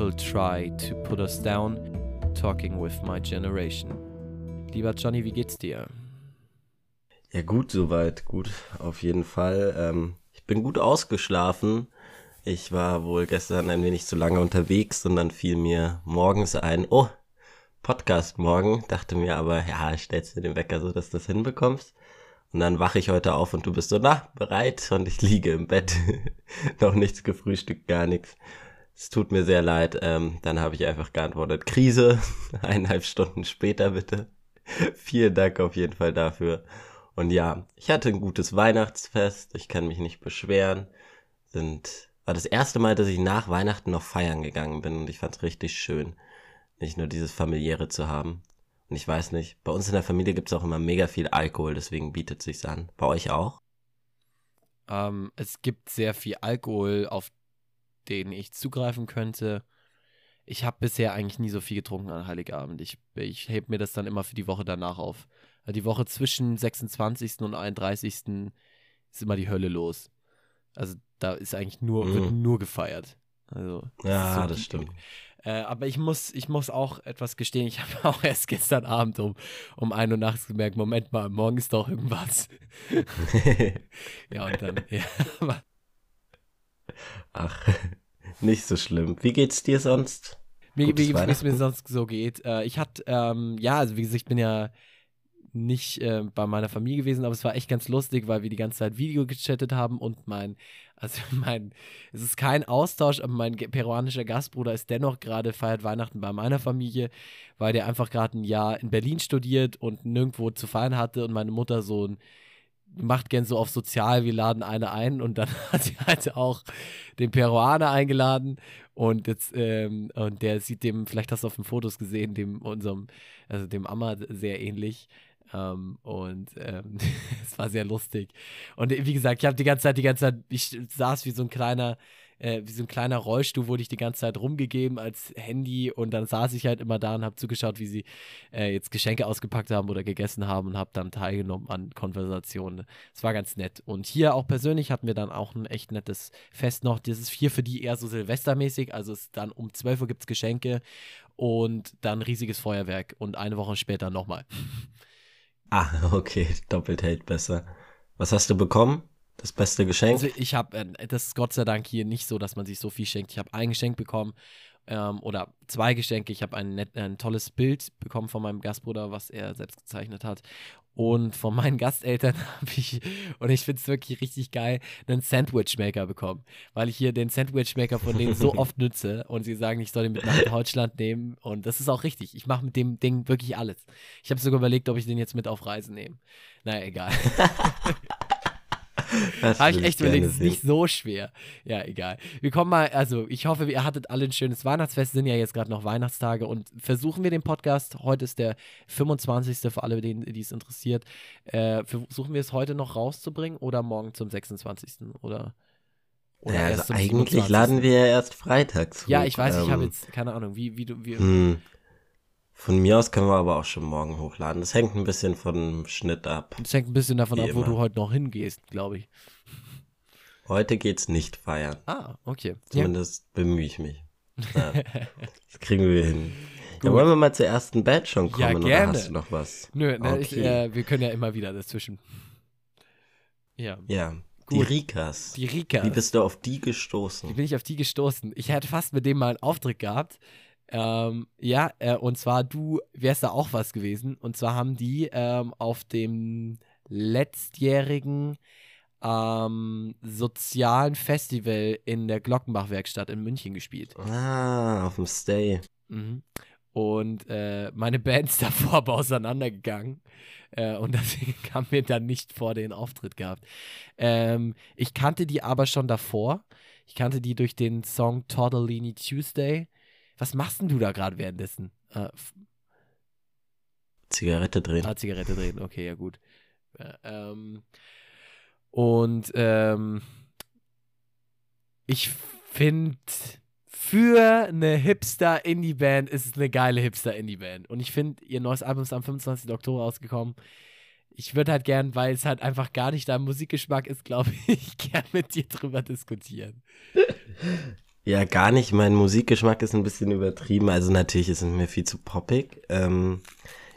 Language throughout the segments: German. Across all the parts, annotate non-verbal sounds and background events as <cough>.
people try to put us down, talking with my generation. Lieber Johnny, wie geht's dir? Ja, gut, soweit. Gut, auf jeden Fall. Ähm, ich bin gut ausgeschlafen. Ich war wohl gestern ein wenig zu lange unterwegs und dann fiel mir morgens ein, oh, Podcast morgen. Dachte mir aber, ja, stellst du den Wecker so, dass du das hinbekommst. Und dann wache ich heute auf und du bist so, na, bereit. Und ich liege im Bett. <laughs> Noch nichts gefrühstückt, gar nichts. Es tut mir sehr leid. Ähm, dann habe ich einfach geantwortet, Krise. <laughs> Eineinhalb Stunden später bitte. <laughs> Vielen Dank auf jeden Fall dafür. Und ja, ich hatte ein gutes Weihnachtsfest. Ich kann mich nicht beschweren. Sind war das erste Mal, dass ich nach Weihnachten noch feiern gegangen bin und ich fand es richtig schön, nicht nur dieses familiäre zu haben. Und ich weiß nicht, bei uns in der Familie gibt es auch immer mega viel Alkohol, deswegen bietet sich's an. Bei euch auch? Ähm, es gibt sehr viel Alkohol, auf den ich zugreifen könnte. Ich habe bisher eigentlich nie so viel getrunken an Heiligabend. Ich, ich heb mir das dann immer für die Woche danach auf. Die Woche zwischen 26. und 31. ist immer die Hölle los. Also da ist eigentlich nur, mhm. wird nur gefeiert. Also, ja, das, so das stimmt. <laughs> Äh, aber ich muss, ich muss auch etwas gestehen. Ich <laughs> habe auch erst gestern Abend um, um 1 Uhr nachts gemerkt, Moment mal, morgen ist doch irgendwas. <laughs> ja, und dann, ja. Ach, <laughs> nicht so schlimm. Wie geht's dir sonst? Wie, wie, es mir sonst so geht. Äh, ich hatte, ähm, ja, also wie gesagt, ich bin ja nicht äh, bei meiner Familie gewesen, aber es war echt ganz lustig, weil wir die ganze Zeit Video gechattet haben und mein, <laughs> also mein, es ist kein Austausch, aber mein peruanischer Gastbruder ist dennoch gerade feiert Weihnachten bei meiner Familie, weil der einfach gerade ein Jahr in Berlin studiert und nirgendwo zu feiern hatte und meine Mutter so ein macht gern so auf sozial, wir laden eine ein und dann <laughs> hat sie halt auch den Peruaner eingeladen und jetzt, ähm, und der sieht dem, vielleicht hast du auf den Fotos gesehen, dem unserem, also dem Amma sehr ähnlich. Ähm, und ähm, <laughs> es war sehr lustig. Und wie gesagt, ich habe die ganze Zeit, die ganze Zeit, ich saß wie so ein kleiner, äh, wie so ein kleiner Rollstuhl, wurde ich die ganze Zeit rumgegeben als Handy und dann saß ich halt immer da und habe zugeschaut, wie sie äh, jetzt Geschenke ausgepackt haben oder gegessen haben und habe dann teilgenommen an Konversationen. Es war ganz nett. Und hier auch persönlich hatten wir dann auch ein echt nettes Fest noch. Das ist hier für die eher so silvestermäßig, also es dann um 12 Uhr gibt es Geschenke und dann riesiges Feuerwerk und eine Woche später nochmal. <laughs> Ah, okay, doppelt hält besser. Was hast du bekommen? Das beste Geschenk? Also ich habe, äh, das ist Gott sei Dank hier nicht so, dass man sich so viel schenkt. Ich habe ein Geschenk bekommen ähm, oder zwei Geschenke. Ich habe ein, ein tolles Bild bekommen von meinem Gastbruder, was er selbst gezeichnet hat. Und von meinen Gasteltern <laughs> habe ich, und ich finde es wirklich richtig geil, einen Sandwichmaker bekommen. Weil ich hier den Sandwichmaker von denen so oft <laughs> nütze und sie sagen, ich soll den mit nach Deutschland nehmen. Und das ist auch richtig. Ich mache mit dem Ding wirklich alles. Ich habe sogar überlegt, ob ich den jetzt mit auf Reisen nehme. Naja, egal. <laughs> <laughs> Habe ich echt überlegt, es ist nicht so schwer. Ja, egal. Wir kommen mal, also ich hoffe, ihr hattet alle ein schönes Weihnachtsfest, sind ja jetzt gerade noch Weihnachtstage und versuchen wir den Podcast, heute ist der 25. für alle, die, die es interessiert, äh, versuchen wir es heute noch rauszubringen oder morgen zum 26. oder? Ja, also eigentlich 27. laden wir ja erst freitags. Ja, ich weiß, ähm, ich habe jetzt keine Ahnung, wie, wie du. Wie, hm. Von mir aus können wir aber auch schon morgen hochladen. Das hängt ein bisschen vom Schnitt ab. Das hängt ein bisschen davon ab, immer. wo du heute noch hingehst, glaube ich. Heute geht's nicht feiern. Ah, okay. Zumindest ja. bemühe ich mich. Ja, <laughs> das kriegen wir hin. Ja, wollen wir mal zur ersten Band schon kommen? Ja, gerne. Oder hast du noch was? Nö, ne, okay. ich, äh, wir können ja immer wieder dazwischen. Ja. Ja. Gut. Die Rikas. Die Rikas. Wie bist du auf die gestoßen? Wie bin ich auf die gestoßen? Ich hätte fast mit dem mal einen Auftritt gehabt. Ähm, ja, äh, und zwar du wärst da auch was gewesen. Und zwar haben die ähm, auf dem letztjährigen ähm, sozialen Festival in der Glockenbach-Werkstatt in München gespielt. Ah, auf dem Stay. Mhm. Und äh, meine Band ist <laughs> davor aber auseinandergegangen. Äh, und <laughs> deswegen haben wir dann nicht vor den Auftritt gehabt. Ähm, ich kannte die aber schon davor. Ich kannte die durch den Song Tortellini Tuesday. Was machst denn du da gerade währenddessen? Äh, Zigarette drehen. Ah, Zigarette drehen, okay, ja gut. Äh, ähm, und ähm, ich finde, für eine Hipster-Indie-Band ist es eine geile Hipster-Indie-Band. Und ich finde, ihr neues Album ist am 25. Oktober rausgekommen. Ich würde halt gern, weil es halt einfach gar nicht dein Musikgeschmack ist, glaube <laughs> ich, gern mit dir drüber diskutieren. <laughs> Ja, gar nicht. Mein Musikgeschmack ist ein bisschen übertrieben. Also natürlich ist es mir viel zu poppig. Ähm,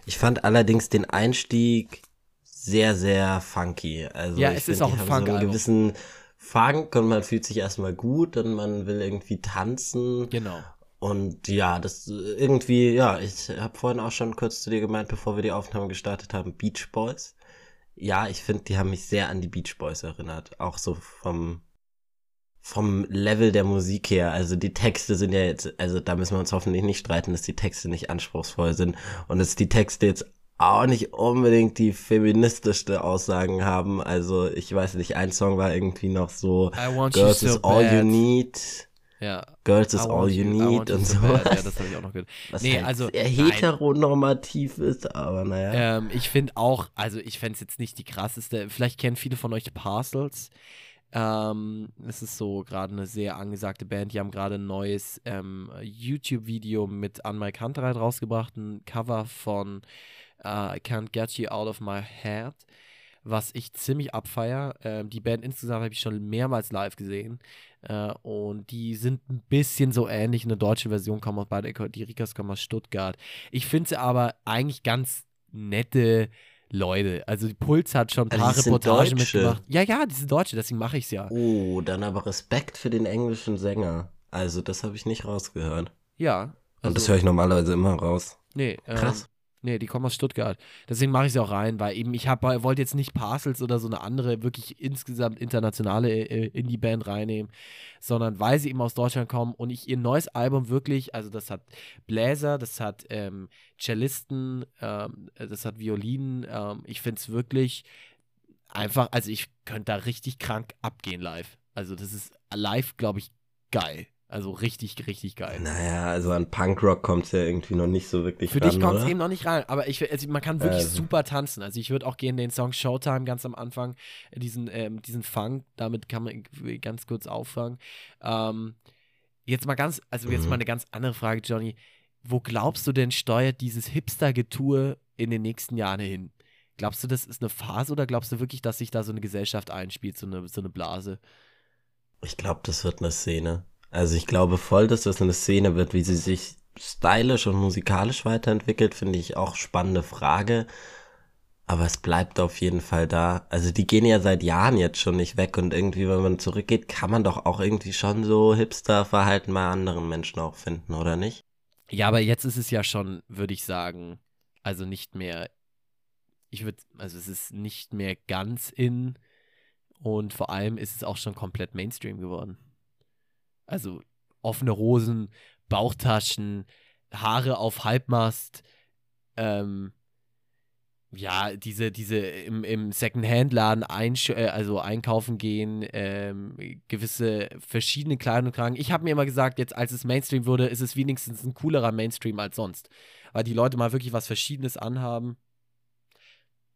ich fand allerdings den Einstieg sehr, sehr funky. Also Ja, ich es ist find, auch die ein haben so einen gewissen Funk und man fühlt sich erstmal gut und man will irgendwie tanzen. Genau. Und ja, das irgendwie, ja, ich habe vorhin auch schon kurz zu dir gemeint, bevor wir die Aufnahme gestartet haben, Beach Boys. Ja, ich finde, die haben mich sehr an die Beach Boys erinnert. Auch so vom, vom Level der Musik her. Also die Texte sind ja jetzt, also da müssen wir uns hoffentlich nicht streiten, dass die Texte nicht anspruchsvoll sind und dass die Texte jetzt auch nicht unbedingt die feministischste Aussagen haben. Also ich weiß nicht, ein Song war irgendwie noch so Girls so is all bad. you need. Ja. Girls is all you need und so bad. Ja, das habe ich auch noch gehört. was Nee, halt also, sehr nein. heteronormativ ist, aber naja. Ähm, ich finde auch, also ich fände es jetzt nicht die krasseste. Vielleicht kennen viele von euch Parcels. Ähm, es ist so gerade eine sehr angesagte Band. Die haben gerade ein neues ähm, YouTube-Video mit Anmai Kantereit rausgebracht. Ein Cover von äh, I Can't Get You Out of My Head, was ich ziemlich abfeier. Ähm, die Band insgesamt habe ich schon mehrmals live gesehen. Äh, und die sind ein bisschen so ähnlich. Eine deutsche Version kommen aus beide, die Rikas kommen aus Stuttgart. Ich finde sie aber eigentlich ganz nette Leute. Also die Puls hat schon ein Also paar sind Reportagen mitgemacht. Ja, ja, die sind Deutsche, deswegen mache ich es ja. Oh, dann aber Respekt für den englischen Sänger. Also das habe ich nicht rausgehört. Ja. Und das also- höre ich normalerweise immer raus. Nee, ähm, Krass. Nee, die kommen aus Stuttgart. Deswegen mache ich sie auch rein, weil eben ich habe wollte jetzt nicht Parcels oder so eine andere wirklich insgesamt internationale äh, Indie-Band reinnehmen, sondern weil sie eben aus Deutschland kommen und ich ihr neues Album wirklich, also das hat Bläser, das hat ähm, Cellisten, ähm, das hat Violinen. Ähm, ich finde es wirklich einfach, also ich könnte da richtig krank abgehen live. Also das ist live, glaube ich, geil. Also richtig, richtig geil. Naja, also an Punkrock kommt es ja irgendwie noch nicht so wirklich Für ran, dich kommt es eben noch nicht rein, aber ich, also man kann wirklich Also. super tanzen. Also ich würde auch gerne den Song Showtime ganz am Anfang, äh, diesen, ähm, diesen Funk, damit kann man ganz kurz auffangen. Ähm, jetzt mal ganz, also jetzt Mhm. mal eine ganz andere Frage, Johnny. Wo glaubst du denn, steuert dieses Hipster-Getue in den nächsten Jahren hin? Glaubst du, das ist eine Phase oder glaubst du wirklich, dass sich da so eine Gesellschaft einspielt, so eine, so eine Blase? Ich glaube, das wird eine Szene. Also ich glaube voll, dass das eine Szene wird, wie sie sich stylisch und musikalisch weiterentwickelt, finde ich auch spannende Frage. Aber es bleibt auf jeden Fall da. Also die gehen ja seit Jahren jetzt schon nicht weg und irgendwie, wenn man zurückgeht, kann man doch auch irgendwie schon so Hipster-Verhalten bei anderen Menschen auch finden, oder nicht? Ja, aber jetzt ist es ja schon, würde ich sagen, also nicht mehr, ich würde, also es ist nicht mehr ganz in und vor allem ist es auch schon komplett Mainstream geworden. Also offene Hosen, Bauchtaschen, Haare auf Halbmast, ähm, ja, diese, diese im, im Second-Hand-Laden äh, also einkaufen gehen, ähm, gewisse verschiedene Kleidung tragen. Ich habe mir immer gesagt, jetzt als es Mainstream wurde, ist es wenigstens ein coolerer Mainstream als sonst. Weil die Leute mal wirklich was Verschiedenes anhaben.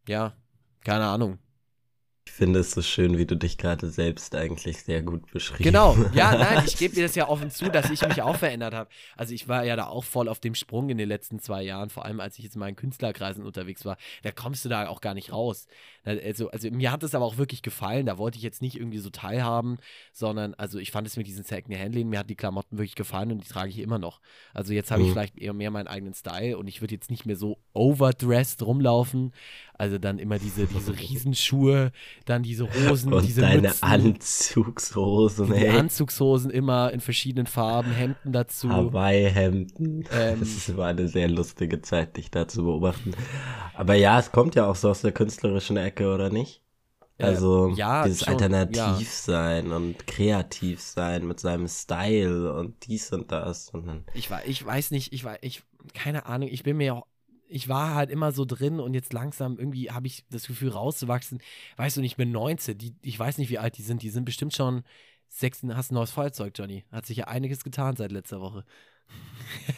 Ja, keine Ahnung. Ich finde es so schön, wie du dich gerade selbst eigentlich sehr gut beschrieben Genau, ja, nein, ich <laughs> gebe dir das ja offen zu, dass ich mich auch verändert habe. Also ich war ja da auch voll auf dem Sprung in den letzten zwei Jahren, vor allem als ich jetzt mal in Künstlerkreisen unterwegs war. Da kommst du da auch gar nicht raus. Also, also mir hat es aber auch wirklich gefallen, da wollte ich jetzt nicht irgendwie so teilhaben, sondern also ich fand es mit diesen Second-Hand-Läden, mir hat die Klamotten wirklich gefallen und die trage ich immer noch. Also jetzt habe ich Mhm. vielleicht eher mehr meinen eigenen Style und ich würde jetzt nicht mehr so overdressed rumlaufen. Also dann immer diese, diese Riesenschuhe, dann diese Hosen, Und diese deine Mützen. Anzugshosen, ey. Anzugshosen immer in verschiedenen Farben, Hemden dazu. Hawaii-Hemden. Ähm, Das war eine sehr lustige Zeit, dich da zu beobachten. Aber ja, es kommt ja auch so aus der künstlerischen Ecke, oder nicht? Äh, Also ja, dieses schon, Alternativ ja. sein und kreativ sein mit seinem Style und dies und das. Und dann, Ich, ich weiß nicht, ich war, ich, keine Ahnung, ich bin mir auch, ich war halt immer so drin und jetzt langsam irgendwie habe ich das Gefühl rauszuwachsen. Weißt du, ich bin 19, die, ich weiß nicht, wie alt die sind, die sind bestimmt schon sechs, hast ein neues Feuerzeug, Johnny. Hat sich ja einiges getan seit letzter Woche.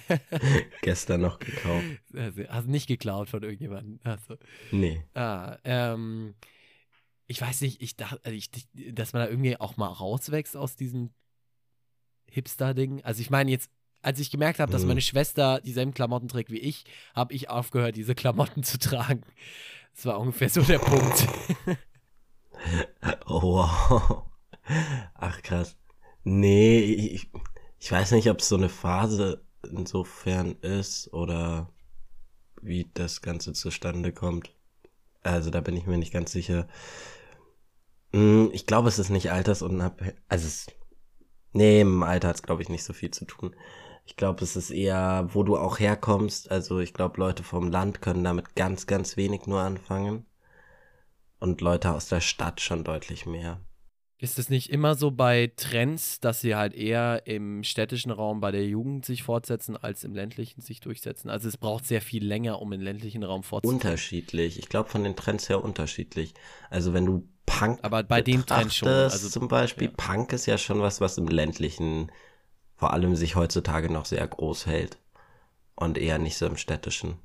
<laughs> gestern noch gekauft. Also, hast nicht geklaut von irgendjemandem. Also, Nee. Ah, ähm, ich weiß nicht, ich dachte, also ich, dass man da irgendwie auch mal rauswächst aus diesem Hipster-Ding. Also ich meine jetzt, als ich gemerkt habe, dass Mhm. meine Schwester dieselben Klamotten trägt wie ich, habe ich aufgehört, diese Klamotten zu tragen. Das war ungefähr so der Punkt. <laughs> Oh, wow. Ach krass. Nee, ich, Ich weiß nicht, ob es so eine Phase insofern ist oder wie das Ganze zustande kommt. Also da bin ich mir nicht ganz sicher. Hm, ich glaube, es ist nicht altersunabhängig. Also es, nee, im Alter hat es, glaube ich, nicht so viel zu tun. Ich glaube, es ist eher, wo du auch herkommst. Also ich glaube, Leute vom Land können damit ganz, ganz wenig nur anfangen. Und Leute aus der Stadt schon deutlich mehr. Ist es nicht immer so bei Trends, dass sie halt eher im städtischen Raum bei der Jugend sich fortsetzen, als im ländlichen sich durchsetzen? Also es braucht sehr viel länger, um im ländlichen Raum fortzusetzen. Unterschiedlich. Ich glaube von den Trends her unterschiedlich. Also wenn du Punk Aber bei dem Trend schon. Also, zum Beispiel, ja. Punk ist ja schon was, was im ländlichen vor allem sich heutzutage noch sehr groß hält. Und eher nicht so im städtischen.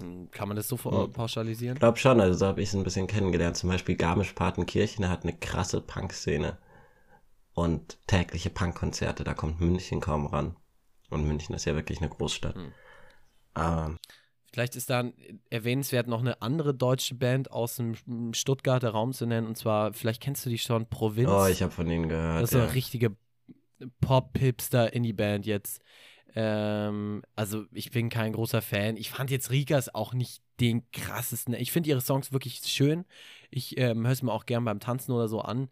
Hm, Kann man das so Hm. pauschalisieren? Ich glaube schon, also so habe ich es ein bisschen kennengelernt. Zum Beispiel Garmisch-Partenkirchen hat eine krasse Punk-Szene. Und tägliche Punk-Konzerte, da kommt München kaum ran. Und München ist ja wirklich eine Großstadt. Hm. Aber Vielleicht ist da erwähnenswert noch eine andere deutsche Band aus dem Stuttgarter Raum zu nennen. Und zwar, vielleicht kennst du die schon, Provinz. oh, ich habe von denen gehört. das ist ja. eine richtige Pop-Hipster-Indie-Band jetzt. Ähm, also ich bin kein großer Fan. Ich fand jetzt Rikas auch nicht den krassesten. Ich finde ihre Songs wirklich schön. Ich ähm, höre es mir auch gern beim Tanzen oder so an.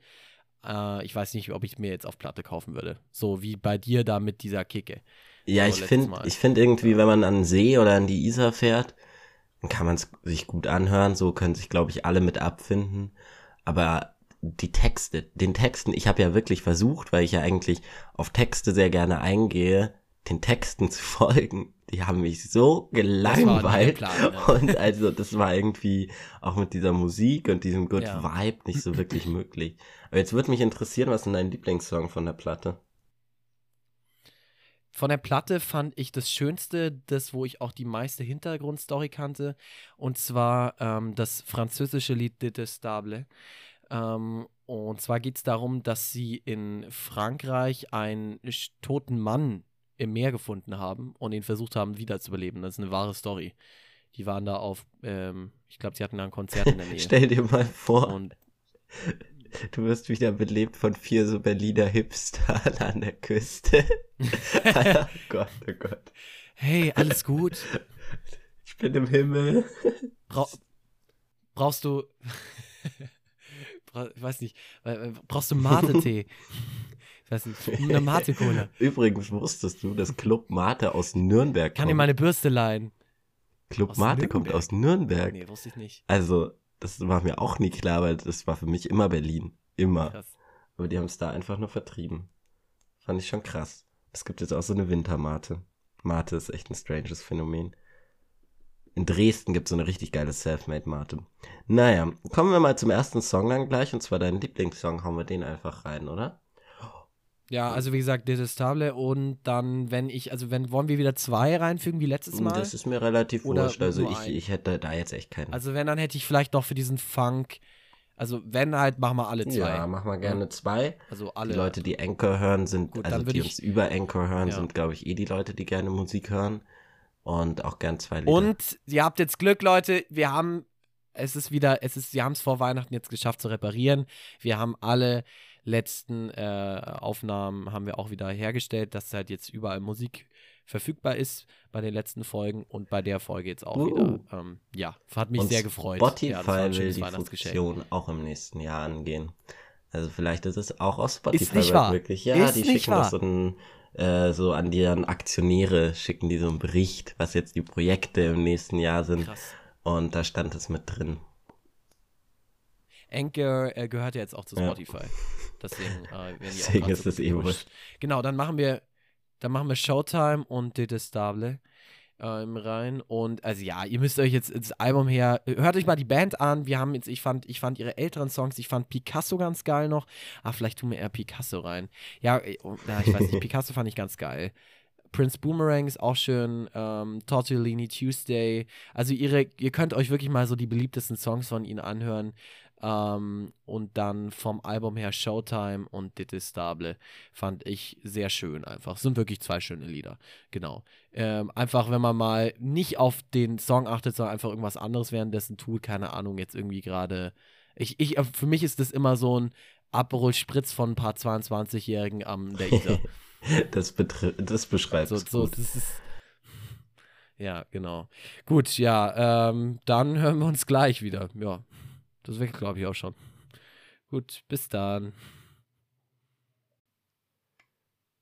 Äh, ich weiß nicht, ob ich mir jetzt auf Platte kaufen würde. So wie bei dir da mit dieser Kicke. Ja, So, ich finde, ich finde irgendwie, wenn man an den See oder an die Isar fährt, dann kann man es sich gut anhören. So können sich, glaube ich, alle mit abfinden. Aber die Texte, den Texten, ich habe ja wirklich versucht, weil ich ja eigentlich auf Texte sehr gerne eingehe, den Texten <laughs> zu folgen. Die haben mich so gelangweilt. Plan, ne? Und also das war irgendwie auch mit dieser Musik und diesem Good Ja. Vibe nicht so wirklich <clears throat> möglich. Aber jetzt würde mich interessieren, was ist dein Lieblingssong von der Platte? Von der Platte fand ich das Schönste, das, wo ich auch die meiste Hintergrundstory kannte, und zwar ähm, das französische Lied Detestable. Ähm, und zwar geht es darum, dass sie in Frankreich einen toten Mann im Meer gefunden haben und ihn versucht haben, wiederzubeleben. Das ist eine wahre Story. Die waren da auf, ähm, ich glaube, sie hatten da ein Konzert in der <laughs> Nähe. Stell dir mal vor, und <laughs> Du wirst wieder belebt von vier so Berliner Hipstern an der Küste. <laughs> oh Gott, oh Gott. hey, alles gut? Ich bin im Himmel. Bra brauchst du. Ich weiß nicht. Brauchst du Mate-Tee? <laughs> Ich weiß nicht. Eine Mate-Cola. Übrigens wusstest du, dass Club Mate aus Nürnberg Kann dir kommt. meine Bürste leihen? Club aus Mate kommt Nürnberg? aus Nürnberg. Nee, wusste ich nicht. Also, das war mir auch nie klar, weil das war für mich immer Berlin. Immer. Krass. Aber die haben es da einfach nur vertrieben. Fand ich schon krass. Es gibt jetzt auch so eine Wintermate. Mate ist echt ein stranges Phänomen. In Dresden gibt es so eine richtig geile Selfmade-Mate. Naja, kommen wir mal zum ersten Song dann gleich. Und zwar dein Lieblingssong. Hauen wir den einfach rein, oder? Ja, also wie gesagt, Detestable und dann, wenn ich, also wenn, wollen wir wieder zwei reinfügen wie letztes Mal? Das ist mir relativ Oder wurscht. Also ich, ich hätte da jetzt echt keinen. Also wenn, dann hätte ich vielleicht noch für diesen Funk, also wenn halt, machen wir alle zwei. ja, mach mal gerne zwei. Also alle. Die Leute, die Anchor hören, sind, Gut, also die ich- uns über Anchor hören, Ja. sind, glaube ich, eh die Leute, die gerne Musik hören. Und auch gern zwei Lieder. Und ihr habt jetzt Glück, Leute. Wir haben, es ist wieder, es ist, wir haben es vor Weihnachten jetzt geschafft zu reparieren. Wir haben alle letzten äh, Aufnahmen haben wir auch wieder hergestellt, dass halt jetzt überall Musik verfügbar ist bei den letzten Folgen und bei der Folge jetzt auch Uh. wieder. Ähm, ja, hat mich Und sehr gefreut. Spotify ja, will die. Funktion auch im nächsten Jahr angehen. Also vielleicht ist es auch aus Spotify nicht wahr. wirklich. Ja, Ist die nicht schicken wahr. das so, ein, äh, so an deren Aktionäre, schicken die so einen Bericht, was jetzt die Projekte im nächsten Jahr sind. Krass. Und da stand es mit drin. Anchor äh, gehört ja jetzt auch zu Ja. Spotify. Deswegen, äh, werden die <laughs> auch Deswegen grad ist so es eh wurscht. Genau, dann machen wir, dann machen wir Showtime und Detestable ähm, rein. Und also ja, ihr müsst euch jetzt das Album her, hört euch mal die Band an. Wir haben jetzt, ich fand, ich fand ihre älteren Songs, ich fand Picasso ganz geil noch. Ah, vielleicht tun wir eher Picasso rein. Ja, äh, oh, na, ich weiß nicht, <laughs> Picasso fand ich ganz geil. Prince Boomerang ist auch schön, ähm, Tortellini Tuesday. Also ihre, ihr könnt euch wirklich mal so die beliebtesten Songs von ihnen anhören. Ähm, und dann vom Album her Showtime und Detestable fand ich sehr schön einfach. Sind wirklich zwei schöne Lieder. Genau. Ähm, einfach, wenn man mal nicht auf den Song achtet, sondern einfach irgendwas anderes währenddessen tut, keine Ahnung, jetzt irgendwie gerade. Ich, ich, äh, für mich ist das immer so ein Aperol Spritz von ein paar 22-Jährigen am der Isar. <laughs> das, das beschreibt so, so, das ist, Ja, genau. Gut, ja, ähm, dann hören wir uns gleich wieder. Ja, das wäre, glaube ich, auch schon. Gut, bis dann.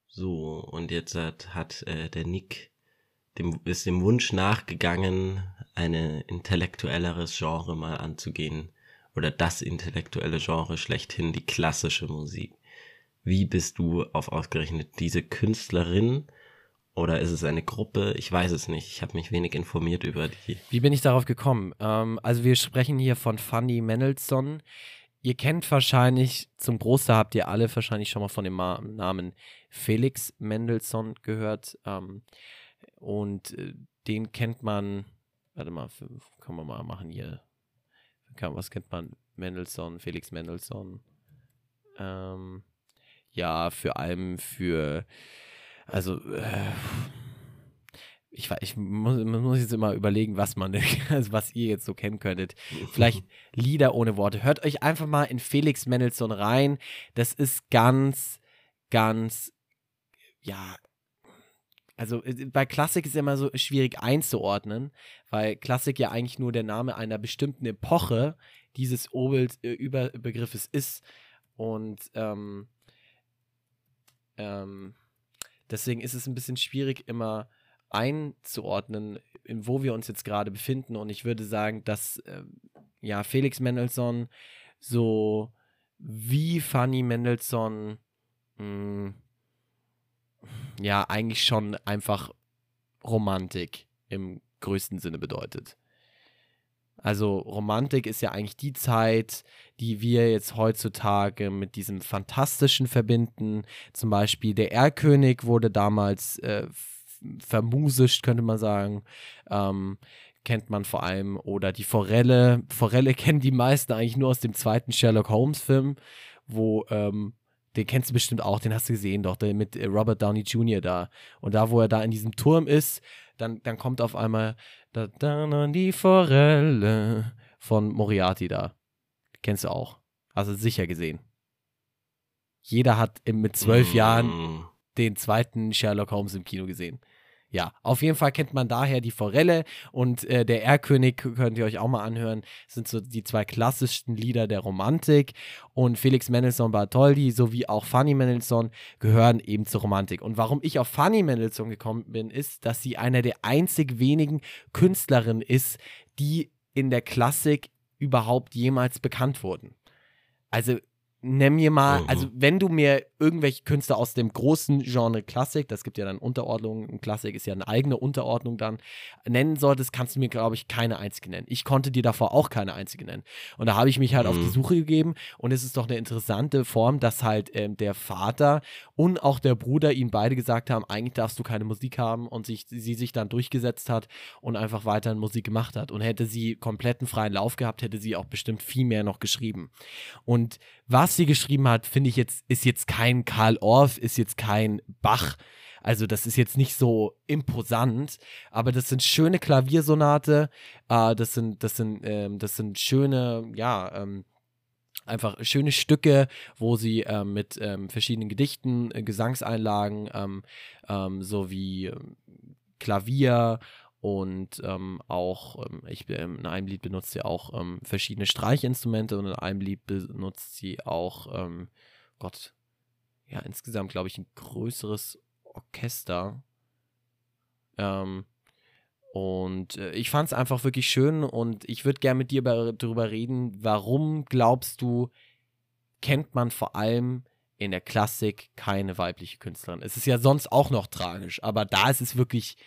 So, und jetzt hat, hat äh, der Nick dem, ist dem Wunsch nachgegangen, eine intellektuelleres Genre mal anzugehen. Oder das intellektuelle Genre schlechthin, die klassische Musik. Wie bist du auf ausgerechnet diese Künstlerin? Oder ist es eine Gruppe? Ich weiß es nicht. Ich habe mich wenig informiert über die. Wie bin ich darauf gekommen? Ähm, also wir sprechen hier von Fanny Mendelssohn. Ihr kennt wahrscheinlich, zum Großteil habt ihr alle wahrscheinlich schon mal von dem Namen Felix Mendelssohn gehört. Ähm, und äh, den kennt man, warte mal, kann man mal machen hier. Was kennt man? Mendelssohn, Felix Mendelssohn. Ähm, ja, für allem für, also, äh, ich, ich muss, muss, jetzt immer überlegen, was man, <laughs> also was ihr jetzt so kennen könntet. Vielleicht Lieder ohne Worte. Hört euch einfach mal in Felix Mendelssohn rein. Das ist ganz, ganz, ja, also äh, bei Klassik ist immer so schwierig einzuordnen, weil Klassik ja eigentlich nur der Name einer bestimmten Epoche dieses Oberüberbegriffes äh, ist. Und ähm, ähm, deswegen ist es ein bisschen schwierig, immer einzuordnen, in wo wir uns jetzt gerade befinden. Und ich würde sagen, dass äh, ja Felix Mendelssohn so wie Fanny Mendelssohn hm, ja eigentlich schon einfach Romantik im größten Sinne bedeutet. Also Romantik ist ja eigentlich die Zeit, die wir jetzt heutzutage mit diesem Fantastischen verbinden. Zum Beispiel der Erlkönig wurde damals äh, vermusischt, könnte man sagen. Ähm, kennt man vor allem. Oder die Forelle. Forelle <laughs> kennen die meisten eigentlich nur aus dem zweiten Sherlock Holmes-Film, wo ähm, den kennst du bestimmt auch, den hast du gesehen, doch, mit äh, Robert Downey Jr. da. Und da, wo er da in diesem Turm ist, dann, dann kommt auf einmal da, da, die Forelle von Moriarty da. Kennst du auch. Hast du sicher gesehen. Jeder hat mit zwölf mm. Jahren den zweiten Sherlock Holmes im Kino gesehen. Ja, auf jeden Fall kennt man daher die Forelle und äh, der Erlkönig könnt ihr euch auch mal anhören. Sind so die zwei klassischsten Lieder der Romantik und Felix Mendelssohn Bartholdy sowie auch Fanny Mendelssohn gehören eben zur Romantik. Und warum ich auf Fanny Mendelssohn gekommen bin, ist, dass sie einer der einzig wenigen Künstlerinnen ist, die in der Klassik überhaupt jemals bekannt wurden. Also nenn mir mal, mhm. also wenn du mir irgendwelche Künstler aus dem großen Genre Klassik, das gibt ja dann Unterordnungen, Klassik ist ja eine eigene Unterordnung dann, nennen solltest, kannst du mir, glaube ich, keine einzige nennen. Ich konnte dir davor auch keine einzige nennen. Und da habe ich mich halt mhm. auf die mhm. Suche gegeben und es ist doch eine interessante Form, dass halt ähm, der Vater und auch der Bruder ihnen beide gesagt haben, eigentlich darfst du keine Musik haben und sich, sie sich dann durchgesetzt hat und einfach weiterhin Musik gemacht hat. Und hätte sie kompletten freien Lauf gehabt, hätte sie auch bestimmt viel mehr noch geschrieben. Und was sie geschrieben hat, finde ich jetzt, ist jetzt kein Karl Orff, ist jetzt kein Bach. Also das ist jetzt nicht so imposant, aber das sind schöne Klaviersonate, äh, das sind, das sind, ähm, das sind schöne, ja, ähm, einfach schöne Stücke, wo sie ähm, mit ähm, verschiedenen Gedichten, äh, Gesangseinlagen ähm, ähm, sowie ähm, Klavier und ähm, auch, ähm, ich, ähm, in einem Lied benutzt sie auch ähm, verschiedene Streichinstrumente und in einem Lied benutzt sie auch, ähm, Gott, ja, insgesamt glaube ich ein größeres Orchester. Und äh, ich fand es einfach wirklich schön und ich würde gerne mit dir darüber reden, warum glaubst du, kennt man vor allem in der Klassik keine weibliche Künstlerin? Es ist ja sonst auch noch tragisch, aber da ist es wirklich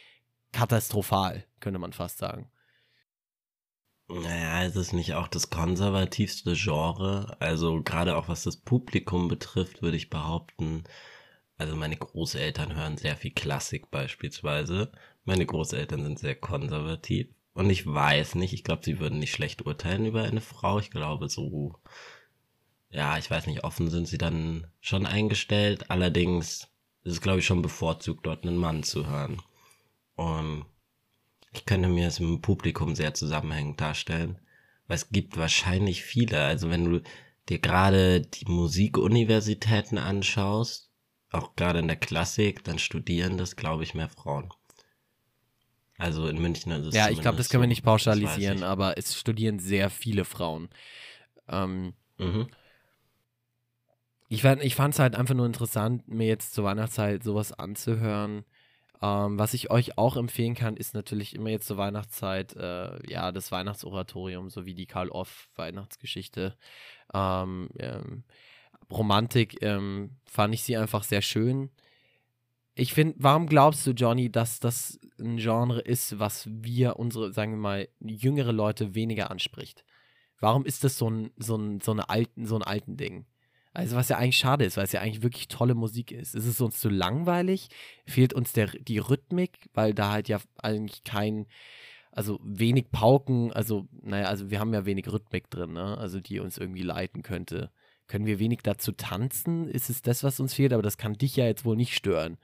katastrophal, könnte man fast sagen. Naja, ist es nicht auch das konservativste Genre? Also gerade auch was das Publikum betrifft, würde ich behaupten, also meine Großeltern hören sehr viel Klassik beispielsweise. Meine Großeltern sind sehr konservativ. Und ich weiß nicht, ich glaube, sie würden nicht schlecht urteilen über eine Frau. Ich glaube, so, ja, ich weiß nicht, offen sind sie dann schon eingestellt. Allerdings ist es, glaube ich, schon bevorzugt, dort einen Mann zu hören. Und ich könnte mir es im Publikum sehr zusammenhängend darstellen, weil es gibt wahrscheinlich viele. Also wenn du dir gerade die Musikuniversitäten anschaust, auch gerade in der Klassik, dann studieren das, glaube ich, mehr Frauen. Also in München ist es Ja, ich glaube, das können wir nicht pauschalisieren, aber es studieren sehr viele Frauen. Ähm, Mhm. ich fand es halt einfach nur interessant, mir jetzt zur Weihnachtszeit sowas anzuhören. Ähm, was ich euch auch empfehlen kann, ist natürlich immer jetzt zur Weihnachtszeit, äh, ja, das Weihnachtsoratorium sowie die Karl Off Weihnachtsgeschichte. Ähm, ähm, Romantik ähm, fand ich sie einfach sehr schön. Ich finde, warum glaubst du, Johnny, dass das ein Genre ist, was wir, unsere, sagen wir mal, jüngere Leute weniger anspricht? Warum ist das so ein, so ein, so eine alten, so ein alten Ding? Also, was ja eigentlich schade ist, weil es ja eigentlich wirklich tolle Musik ist. Ist es uns zu langweilig? Fehlt uns der, die Rhythmik, weil da halt ja eigentlich kein, also wenig Pauken, also, naja, also wir haben ja wenig Rhythmik drin, ne? Also die uns irgendwie leiten könnte. Können wir wenig dazu tanzen? Ist es das, was uns fehlt? Aber das kann dich ja jetzt wohl nicht stören.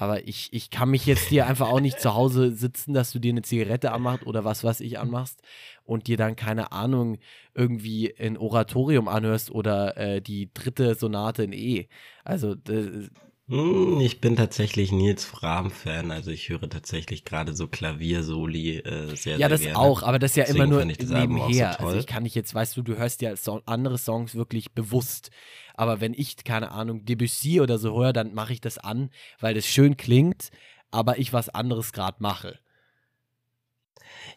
Aber ich, ich kann mich jetzt dir einfach auch nicht zu Hause sitzen, dass du dir eine Zigarette anmachst oder was, was ich anmachst und dir dann, keine Ahnung, irgendwie ein Oratorium anhörst oder äh, die dritte Sonate in E. Also, Ich bin tatsächlich Nils Fram-Fan, also ich höre tatsächlich gerade so Klaviersoli äh, sehr, ja, sehr das gerne. auch, aber das ist ja Deswegen immer nur das auch so nebenher. also ich kann nicht jetzt, weißt du, du hörst ja so andere Songs wirklich bewusst. Aber wenn ich, keine Ahnung, Debussy oder so höre, dann mache ich das an, weil das schön klingt, aber ich was anderes gerade mache.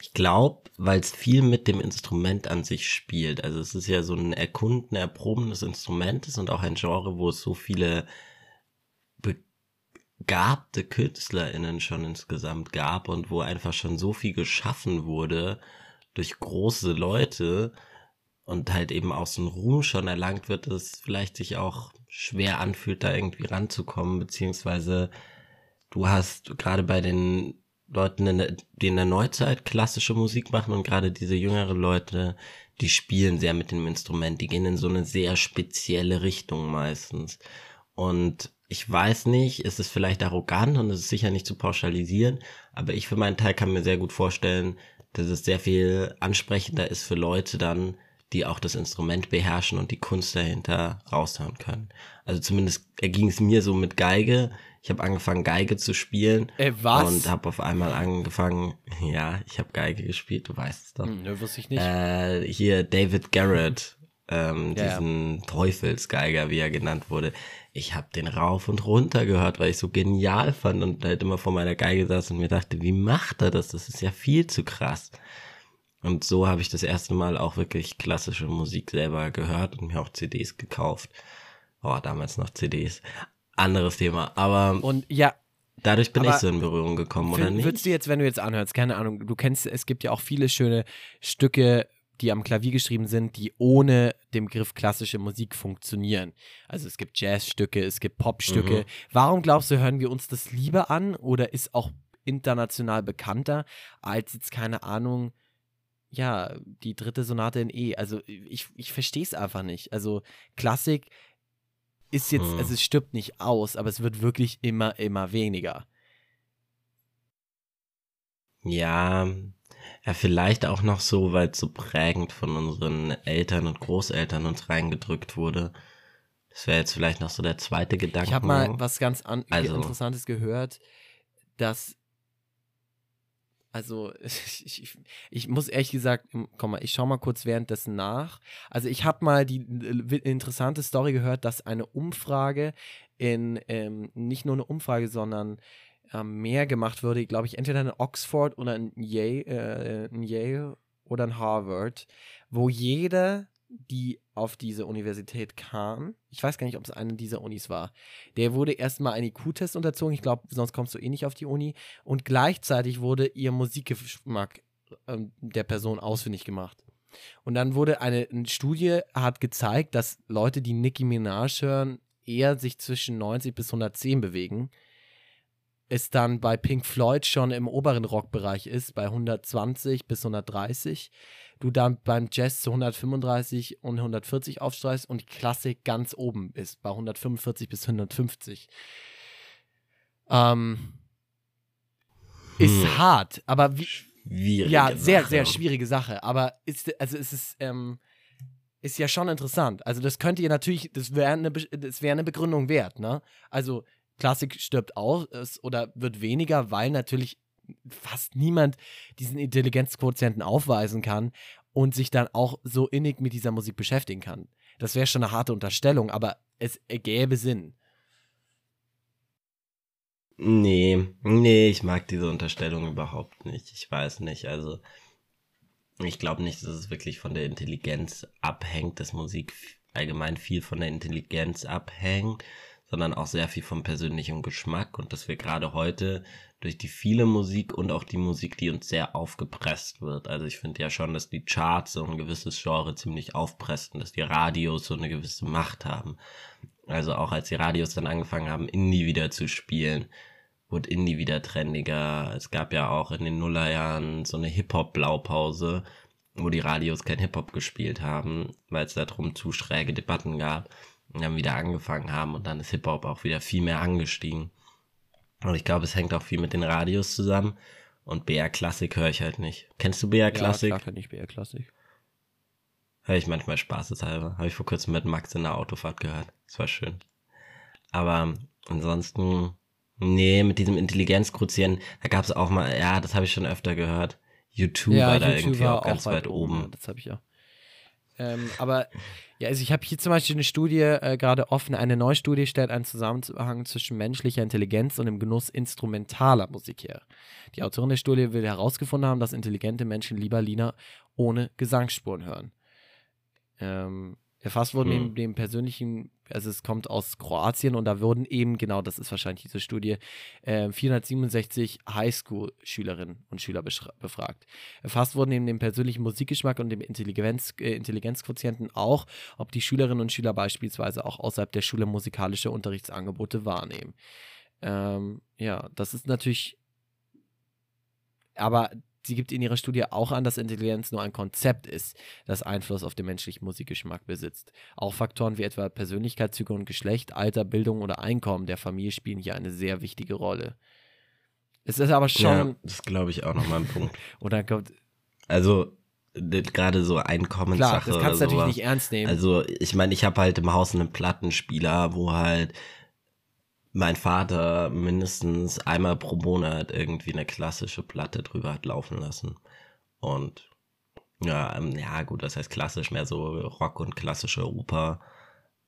Ich glaube, weil es viel mit dem Instrument an sich spielt. Also es ist ja so ein erkunden, erprobendes Instrument ist und auch ein Genre, wo es so viele begabte KünstlerInnen schon insgesamt gab und wo einfach schon so viel geschaffen wurde durch große Leute und halt eben auch so ein Ruhm schon erlangt wird, dass es vielleicht sich auch schwer anfühlt, da irgendwie ranzukommen, beziehungsweise du hast gerade bei den Leuten, in der, die in der Neuzeit klassische Musik machen und gerade diese jüngeren Leute, die spielen sehr mit dem Instrument, die gehen in so eine sehr spezielle Richtung meistens. Und ich weiß nicht, ist es vielleicht arrogant und es ist sicher nicht zu pauschalisieren, aber ich für meinen Teil kann mir sehr gut vorstellen, dass es sehr viel ansprechender ist für Leute dann, die auch das Instrument beherrschen und die Kunst dahinter raushören können. Also zumindest erging es mir so mit Geige. Ich habe angefangen Geige zu spielen Äh, was? und habe auf einmal angefangen, <laughs> ja, ich habe Geige gespielt, du weißt es doch. Hm, ne, wusste ich nicht. Äh, hier David Garrett, ähm, Ja, ja. diesen Teufelsgeiger, wie er genannt wurde. Ich habe den rauf und runter gehört, weil ich so genial fand und halt immer vor meiner Geige saß und mir dachte, wie macht er das? Das ist ja viel zu krass. Und so habe ich das erste Mal auch wirklich klassische Musik selber gehört und mir auch CDs gekauft. Oh, damals noch CDs. Anderes Thema. Aber Und ja, dadurch bin aber ich so in Berührung gekommen, oder nicht? Würdest du jetzt, wenn du jetzt anhörst, keine Ahnung, du kennst, es gibt ja auch viele schöne Stücke, die am Klavier geschrieben sind, die ohne den Begriff klassische Musik funktionieren. Also es gibt Jazzstücke, es gibt Popstücke. Mhm. Warum glaubst du, hören wir uns das lieber an oder ist auch international bekannter als jetzt, keine Ahnung, ja, die dritte Sonate in E? Also ich, ich verstehe es einfach nicht. Also Klassik ist jetzt, Hm. also es stirbt nicht aus, aber es wird wirklich immer, immer weniger. Ja, ja, vielleicht auch noch so, weil es so prägend von unseren Eltern und Großeltern uns reingedrückt wurde. Das wäre jetzt vielleicht noch so der zweite Gedanke. Ich habe mal was ganz an Also- Interessantes gehört, dass also <laughs> ich, ich, ich muss ehrlich gesagt, komm mal, ich schau mal kurz währenddessen nach. Also ich habe mal die äh, interessante Story gehört, dass eine Umfrage in ähm, nicht nur eine Umfrage, sondern ähm, mehr gemacht wurde, glaube ich, entweder in Oxford oder in Yale, äh, in Yale oder in Harvard, wo jeder, die auf diese Universität kam, ich weiß gar nicht, ob es eine dieser Unis war, der wurde erstmal einen IQ-Test unterzogen, ich glaube, sonst kommst du eh nicht auf die Uni, und gleichzeitig wurde ihr Musikgeschmack ähm, der Person ausfindig gemacht. Und dann wurde eine, eine Studie, hat gezeigt, dass Leute, die Nicki Minaj hören, eher sich zwischen 90 bis 110 bewegen es dann bei Pink Floyd schon im oberen Rockbereich ist, bei 120 bis 130. Du dann beim Jazz zu 135 und 140 aufstreifst und die Klassik ganz oben ist, bei 145 bis 150. Ähm, ist Hm. hart, aber wie, Schwierige ja, sehr, Sache. sehr schwierige Sache. Aber ist, also es ist, ähm, ist ja schon interessant. Also das könnte ihr natürlich, das wäre eine, das wär eine Begründung wert, ne? Also Klassik stirbt aus oder wird weniger, weil natürlich fast niemand diesen Intelligenzquotienten aufweisen kann und sich dann auch so innig mit dieser Musik beschäftigen kann. Das wäre schon eine harte Unterstellung, aber es ergäbe Sinn. Nee, nee, ich mag diese Unterstellung überhaupt nicht. Ich weiß nicht. Also, ich glaube nicht, dass es wirklich von der Intelligenz abhängt, dass Musik allgemein viel von der Intelligenz abhängt, sondern auch sehr viel vom persönlichen Geschmack und dass wir gerade heute durch die viele Musik und auch die Musik, die uns sehr aufgepresst wird. Also ich finde ja schon, dass die Charts so ein gewisses Genre ziemlich aufpressen, dass die Radios so eine gewisse Macht haben. Also auch als die Radios dann angefangen haben, Indie wieder zu spielen, wurde Indie wieder trendiger. Es gab ja auch in den Nullerjahren so eine Hip-Hop-Blaupause, wo die Radios kein Hip-Hop gespielt haben, weil es darum zu schräge Debatten gab dann wieder angefangen haben und dann ist Hip-Hop auch wieder viel mehr angestiegen. Und ich glaube, es hängt auch viel mit den Radios zusammen. Und BR Klassik höre ich halt nicht. Kennst du BR Klassik? Ja, klar kenn ich BR Klassik. Höre ich manchmal spaßeshalber. Habe ich vor kurzem mit Max in der Autofahrt gehört. Das war schön. Aber ansonsten, nee, mit diesem Intelligenzquotient, da gab es auch mal, ja, das habe ich schon öfter gehört. YouTube ja, war da YouTube irgendwie war auch ganz weit, weit oben. oben. Das habe ich ja. Ähm, aber ja, also ich habe hier zum Beispiel eine Studie äh, gerade offen. Eine neue Studie stellt einen Zusammenhang zwischen menschlicher Intelligenz und dem Genuss instrumentaler Musik her. Die Autorin der Studie will herausgefunden haben, dass intelligente Menschen lieber Lieder ohne Gesangsspuren hören. Ähm, Erfasst wurden hm. neben dem persönlichen, also es kommt aus Kroatien und da wurden eben, genau das ist wahrscheinlich diese Studie, äh, 467 Highschool-Schülerinnen und Schüler befragt. Erfasst wurden neben dem persönlichen Musikgeschmack und dem Intelligenz, äh, Intelligenzquotienten auch, ob die Schülerinnen und Schüler beispielsweise auch außerhalb der Schule musikalische Unterrichtsangebote wahrnehmen. Ähm, ja, das ist natürlich aber Sie gibt in ihrer Studie auch an, dass Intelligenz nur ein Konzept ist, das Einfluss auf den menschlichen Musikgeschmack besitzt. Auch Faktoren wie etwa Persönlichkeitszüge und Geschlecht, Alter, Bildung oder Einkommen der Familie spielen hier eine sehr wichtige Rolle. Es ist aber schon. Ja, das glaube ich auch nochmal ein Punkt. <laughs> oder kommt. Also, gerade so Einkommenssache. Klar, das kannst du natürlich nicht ernst nehmen. Also, ich meine, ich habe halt im Haus einen Plattenspieler, wo halt mein Vater mindestens einmal pro Monat irgendwie eine klassische Platte drüber hat laufen lassen. Und ja, ähm, ja, gut, das heißt klassisch, mehr so Rock und klassische Oper.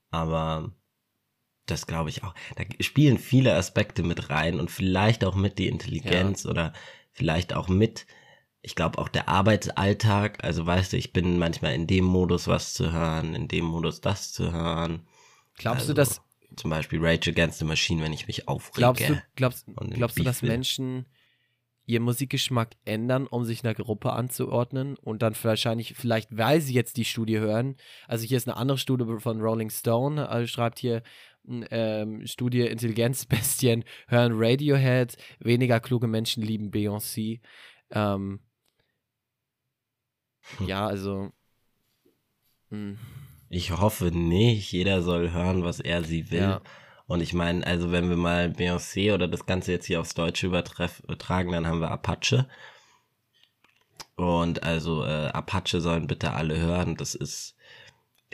Aber das glaube ich auch. Da spielen viele Aspekte mit rein und vielleicht auch mit die Intelligenz ja. oder vielleicht auch mit, ich glaube auch der Arbeitsalltag. Also weißt du, ich bin manchmal in dem Modus was zu hören, in dem Modus das zu hören. Glaubst also, du, dass zum Beispiel Rage Against the Machine, wenn ich mich aufrege. Glaubst du, glaubst, glaubst du dass will. Menschen ihren Musikgeschmack ändern, um sich einer Gruppe anzuordnen und dann wahrscheinlich, vielleicht, weil sie jetzt die Studie hören, also hier ist eine andere Studie von Rolling Stone, also schreibt hier, ähm, Studie Intelligenzbestien <laughs> hören Radiohead, weniger kluge Menschen lieben Beyoncé. Ähm, hm. Ja, also. Mh. Ich hoffe nicht. Jeder soll hören, was er sie will. Ja. Und ich meine, also wenn wir mal Beyoncé oder das Ganze jetzt hier aufs Deutsche übertragen, dann haben wir Apache. Und also äh, Apache sollen bitte alle hören. Das ist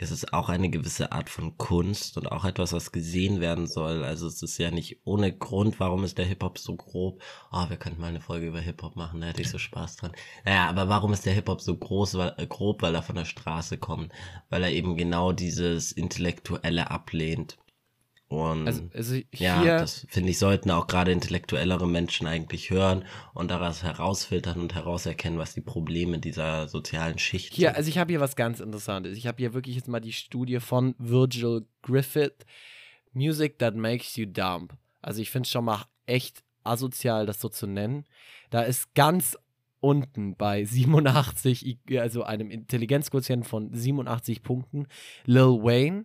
es ist auch eine gewisse Art von Kunst und auch etwas, was gesehen werden soll. Also es ist ja nicht ohne Grund, warum ist der Hip-Hop so grob. Oh, wir könnten mal eine Folge über Hip-Hop machen, da hätte ich so Spaß dran. Naja, aber warum ist der Hip-Hop so groß, weil, äh, grob, weil er von der Straße kommt? Weil er eben genau dieses Intellektuelle ablehnt. Und also, also ja, das finde ich, sollten auch gerade intellektuellere Menschen eigentlich hören und daraus herausfiltern und herauserkennen, was die Probleme dieser sozialen Schicht hier, sind. Also ich habe hier was ganz Interessantes. Ich habe hier wirklich jetzt mal die Studie von Virgil Griffith, Music That Makes You Dumb. Also ich finde es schon mal echt asozial, das so zu nennen. Da ist ganz unten bei <laughs> 87, also einem Intelligenzquotient von 87 Punkten, Lil Wayne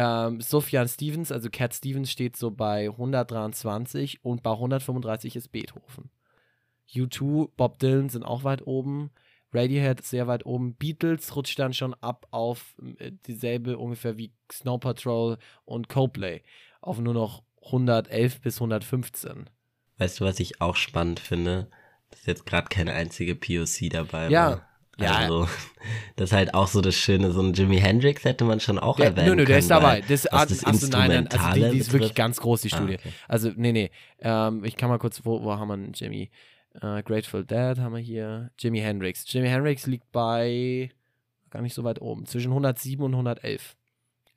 ähm, Sufjan Stevens, also Cat Stevens, steht so bei 123 und bei 135 ist Beethoven. U2, Bob Dylan sind auch weit oben. Radiohead ist sehr weit oben. Beatles rutscht dann schon ab auf äh, dieselbe ungefähr wie Snow Patrol und Coldplay. Auf nur noch 111 bis 115. Weißt du, was ich auch spannend finde? Dass jetzt gerade keine einzige POC dabei ja, war. Ja. Also, das ist halt auch so das Schöne. So ein Jimi Hendrix hätte man schon auch Der, erwähnen nö, nö, der ist dabei. Das, was das achso, nein, nein, also die, die ist wirklich ganz groß, die Ah, Studie. okay. Also, nee, nee. Ähm, ich kann mal kurz, wo, wo haben wir einen Jimmy? Äh, Grateful Dead haben wir hier. Jimi Hendrix. Jimi Hendrix liegt bei gar nicht so weit oben. Zwischen 107 und 111.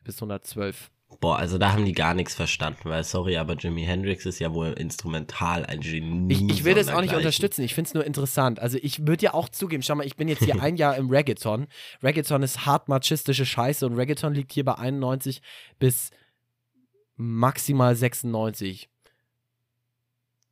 Bis 112. Boah, also da haben die gar nichts verstanden, weil, sorry, aber Jimi Hendrix ist ja wohl instrumental ein Genie. Ich, ich will das auch nicht unterstützen. Ich finde es nur interessant. Also ich würde ja auch zugeben, schau mal, ich bin jetzt hier <laughs> ein Jahr im Reggaeton. Reggaeton ist hart machistische Scheiße und Reggaeton liegt hier bei 91 bis maximal 96.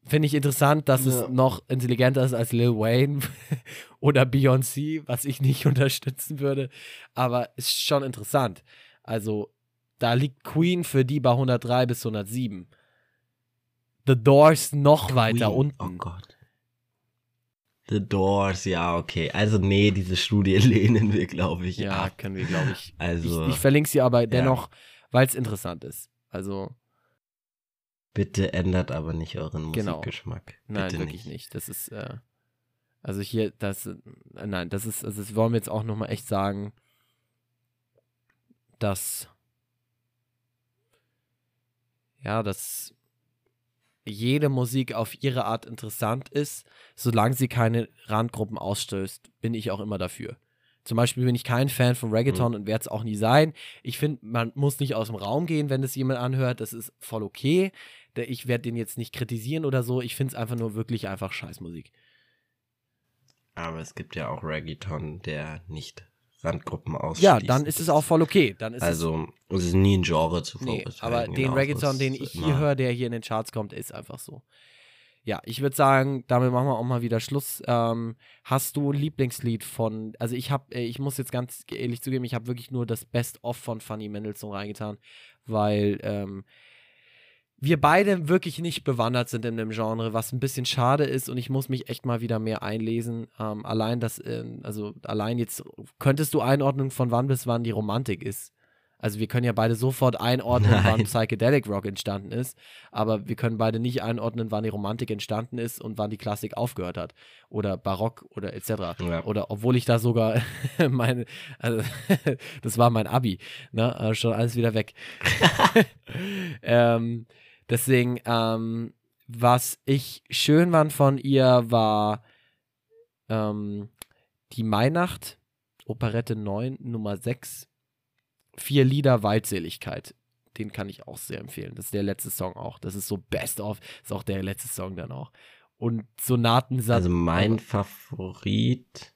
Finde ich interessant, dass Ja. es noch intelligenter ist als Lil Wayne <laughs> oder Beyoncé, was ich nicht <laughs> unterstützen würde. Aber ist schon interessant. Also, da liegt Queen für die bei 103 bis 107. The Doors noch weiter Queen. unten. Oh Gott. The Doors, ja, okay. Also, nee, diese Studie <laughs> lehnen wir, glaube ich, Ja, ab. können wir, glaube ich. Also, ich. Ich verlinke sie aber dennoch, weil es interessant ist. Also, bitte ändert aber nicht euren Genau. Musikgeschmack. nein, bitte wirklich nicht. Das ist, äh, also hier, das, äh, nein, das ist, also das wollen wir jetzt auch nochmal echt sagen, dass, ja, dass jede Musik auf ihre Art interessant ist, solange sie keine Randgruppen ausstößt, bin ich auch immer dafür. Zum Beispiel bin ich kein Fan von Reggaeton und werde es auch nie sein. Ich finde, man muss nicht aus dem Raum gehen, wenn es jemand anhört. Das ist voll okay. Ich werde den jetzt nicht kritisieren oder so. Ich finde es einfach nur wirklich einfach Scheißmusik. Aber es gibt ja auch Reggaeton, der nicht Randgruppen ausschließt. Ja, dann ist es auch voll okay. Dann ist Also, es ist nie ein Genre zu Nee, aber den genau, Reggaeton, den ich hier höre, der hier in den Charts kommt, ist einfach so. Ja, ich würde sagen, damit machen wir auch mal wieder Schluss. Ähm, hast du ein Lieblingslied von, also ich habe, ich muss jetzt ganz ehrlich zugeben, ich habe wirklich nur das Best-of von Funny Mendelssohn reingetan, weil ähm, wir beide wirklich nicht bewandert sind in dem Genre, was ein bisschen schade ist und ich muss mich echt mal wieder mehr einlesen. Ähm, allein das, ähm, also allein jetzt, könntest du einordnen, von wann bis wann die Romantik ist? Also wir können ja beide sofort einordnen, <laughs> wann Nein. Psychedelic Rock entstanden ist, aber wir können beide nicht einordnen, wann die Romantik entstanden ist und wann die Klassik aufgehört hat oder Barock oder etc. Ja. Oder obwohl ich da sogar <laughs> meine, also <laughs> das war mein Abi, ne, äh, schon alles wieder weg. ähm, deswegen, ähm, was ich schön fand von ihr war ähm, die Mainacht, Operette 9, Nummer 6, Vier Lieder Waldseligkeit. Den kann ich auch sehr empfehlen. Das ist der letzte Song auch. Das ist so Best of, ist auch der letzte Song dann auch. Und Sonatensatz. Also mein Favorit,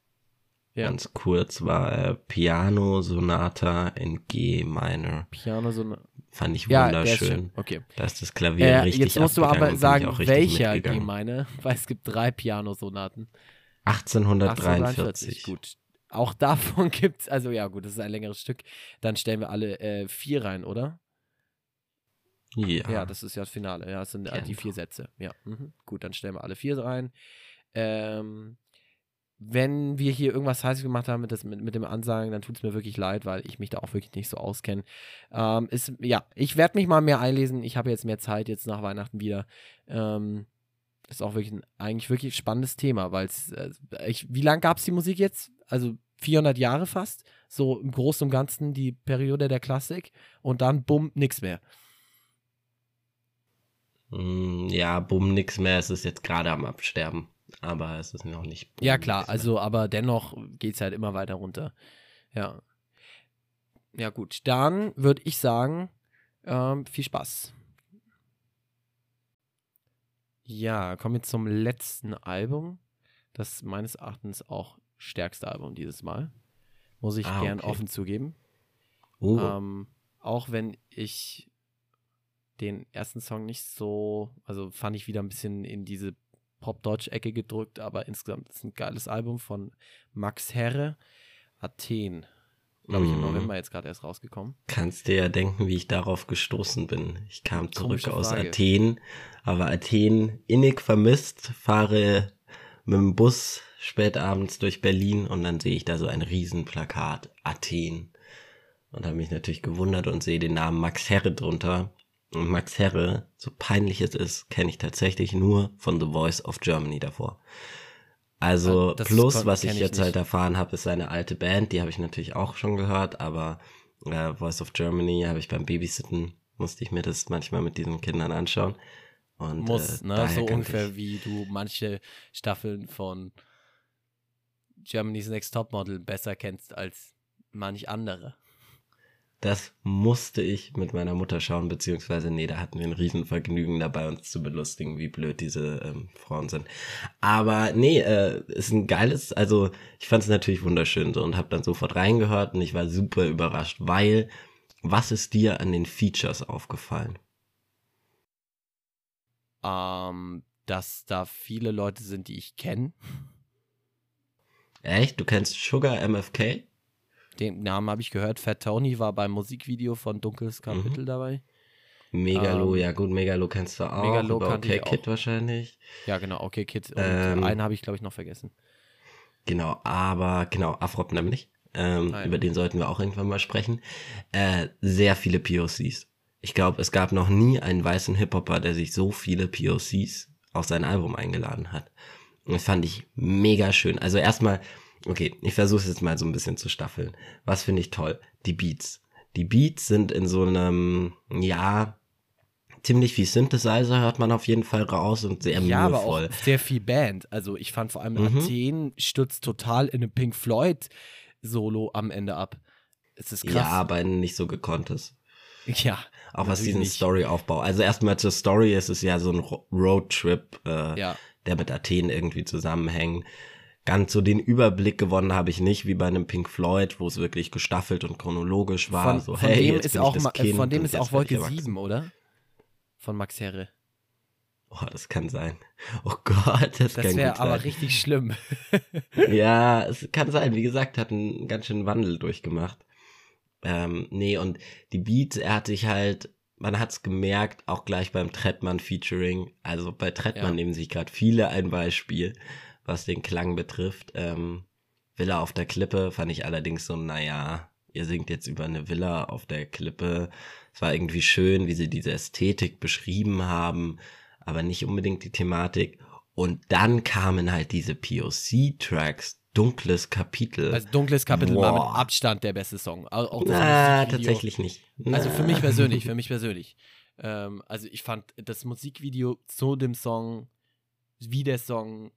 ja, ganz kurz, war äh, Piano Sonata in G Minor. Piano, so Fand ich Ja, wunderschön. schön. Okay. Da ist das Klavier Äh, richtig jetzt musst du aber sagen, welcher G meine, <laughs> weil es gibt drei Pianosonaten. 1843. Gut. Auch <laughs> davon gibt es, also ja, gut, das ist ein längeres Stück. Dann stellen wir alle äh, vier rein, oder? Ja. Ja, das ist ja das Finale. Ja, das sind äh, die Genau. vier Sätze. Ja, mhm. gut, dann stellen wir alle vier rein. Ähm, wenn wir hier irgendwas heiß gemacht haben mit, das, mit, mit dem Ansagen, dann tut es mir wirklich leid, weil ich mich da auch wirklich nicht so auskenne. Ähm, ist, ja, ich werde mich mal mehr einlesen. Ich habe jetzt mehr Zeit, jetzt nach Weihnachten wieder. Ähm, ist auch wirklich ein, eigentlich wirklich spannendes Thema, weil es, äh, wie lange gab es die Musik jetzt? Also 400 Jahre fast, so im Großen und Ganzen die Periode der Klassik und dann bumm, nix mehr. Mm, ja, bumm, nix mehr. Es ist jetzt gerade am Absterben. Aber es ist noch nicht. Ja, klar, also, aber dennoch geht es halt immer weiter runter. Ja. Ja, gut. Dann würde ich sagen, ähm, viel Spaß. Ja, kommen wir zum letzten Album. Das meines Erachtens auch stärkste Album dieses Mal. Muss ich Ah, gern okay. offen zugeben. Oh, Ähm, auch wenn ich den ersten Song nicht so, also fand ich wieder ein bisschen in diese Pop-Deutsch-Ecke gedrückt, aber insgesamt ist ein geiles Album von Max Herre, Athen. Glaube ich, im Mhm. November jetzt gerade erst rausgekommen. kannst dir ja denken, wie ich darauf gestoßen bin. Ich kam zurück aus. Athen, aber Athen innig vermisst, fahre mit dem Bus spät abends durch Berlin und dann sehe ich da so ein Riesenplakat, Athen. Und habe mich natürlich gewundert und sehe den Namen Max Herre drunter. Und Max Herre, so peinlich es ist, kenne ich tatsächlich nur von The Voice of Germany davor. Also Ah, das plus, was ich ich jetzt nicht. halt erfahren habe, ist seine alte Band, die habe ich natürlich auch schon gehört, aber äh, Voice of Germany habe ich beim Babysitten, musste ich mir das manchmal mit diesen Kindern anschauen. Und, Muss, äh, ne? So ungefähr wie du manche Staffeln von Germany's Next Topmodel besser kennst als manch andere. Das musste ich mit meiner Mutter schauen, beziehungsweise nee, da hatten wir ein Riesenvergnügen dabei, uns zu belustigen, wie blöd diese ähm, Frauen sind. Aber nee, äh, ist ein geiles, also ich fand es natürlich wunderschön so und habe dann sofort reingehört und ich war super überrascht, weil was ist dir an den Features aufgefallen? Ähm, dass da viele Leute sind, die ich kenne. Echt? Du kennst Sugar MFK? Den Namen habe ich gehört. Fat Tony war beim Musikvideo von Dunkles Mhm. Kapitel dabei. Megalo, Ähm, ja gut, Megalo kennst du auch. Megalo kannte okay ich auch. Kid wahrscheinlich. Ja, genau, okay, Kid. Und Ähm, einen habe ich, glaube ich, noch vergessen. Genau, aber genau, Afrop nämlich. Ähm, Ah. Über den sollten wir auch irgendwann mal sprechen. Äh, sehr viele POCs. Ich glaube, es gab noch nie einen weißen Hip-Hopper, der sich so viele POCs auf sein Album eingeladen hat. Und das fand ich mega schön. Also erstmal, okay, ich versuche es jetzt mal so ein bisschen zu staffeln. Was finde ich toll? Die Beats. Die Beats sind in so einem, ja, ziemlich viel Synthesizer hört man auf jeden Fall raus und sehr Ja, aber mühevoll. auch sehr viel Band. Also ich fand vor allem Mhm. Athen stürzt total in eine Pink Floyd Solo am Ende ab. Es ist krass. Ja, aber nicht so gekonntes. <laughs> Ja, Auch was diesen. Storyaufbau. Also erstmal zur Story, es ist ja so ein Ro- Roadtrip, äh, ja. der mit Athen irgendwie zusammenhängt. Ganz so den Überblick gewonnen habe ich nicht, wie bei einem Pink Floyd, wo es wirklich gestaffelt und chronologisch war. Von, so, von hey, dem ist ich auch kind von dem ist auch ich Wolke erwachsen. 7, oder? Von Max Herre. Oh, das kann sein. Oh Gott, das, Das kann wäre aber sein. richtig schlimm. <laughs> Ja, es kann sein. Wie gesagt, hat einen ganz schönen Wandel durchgemacht. Ähm, nee, und die Beats, er hat sich halt, man hat's gemerkt, auch gleich beim Trettmann-Featuring. Also bei Trettmann Ja. nehmen sich gerade viele ein Beispiel, was den Klang betrifft. Ähm, Villa auf der Klippe fand ich allerdings so, naja, ihr singt jetzt über eine Villa auf der Klippe. Es war irgendwie schön, wie sie diese Ästhetik beschrieben haben, aber nicht unbedingt die Thematik. Und dann kamen halt diese POC-Tracks, dunkles Kapitel. Also Dunkles Kapitel war mit Boah. Abstand der beste Song. Au- Auch Na, tatsächlich nicht. Also für mich Na. persönlich, für <laughs> mich persönlich. Ähm, also ich fand das Musikvideo zu dem Song, wie der Song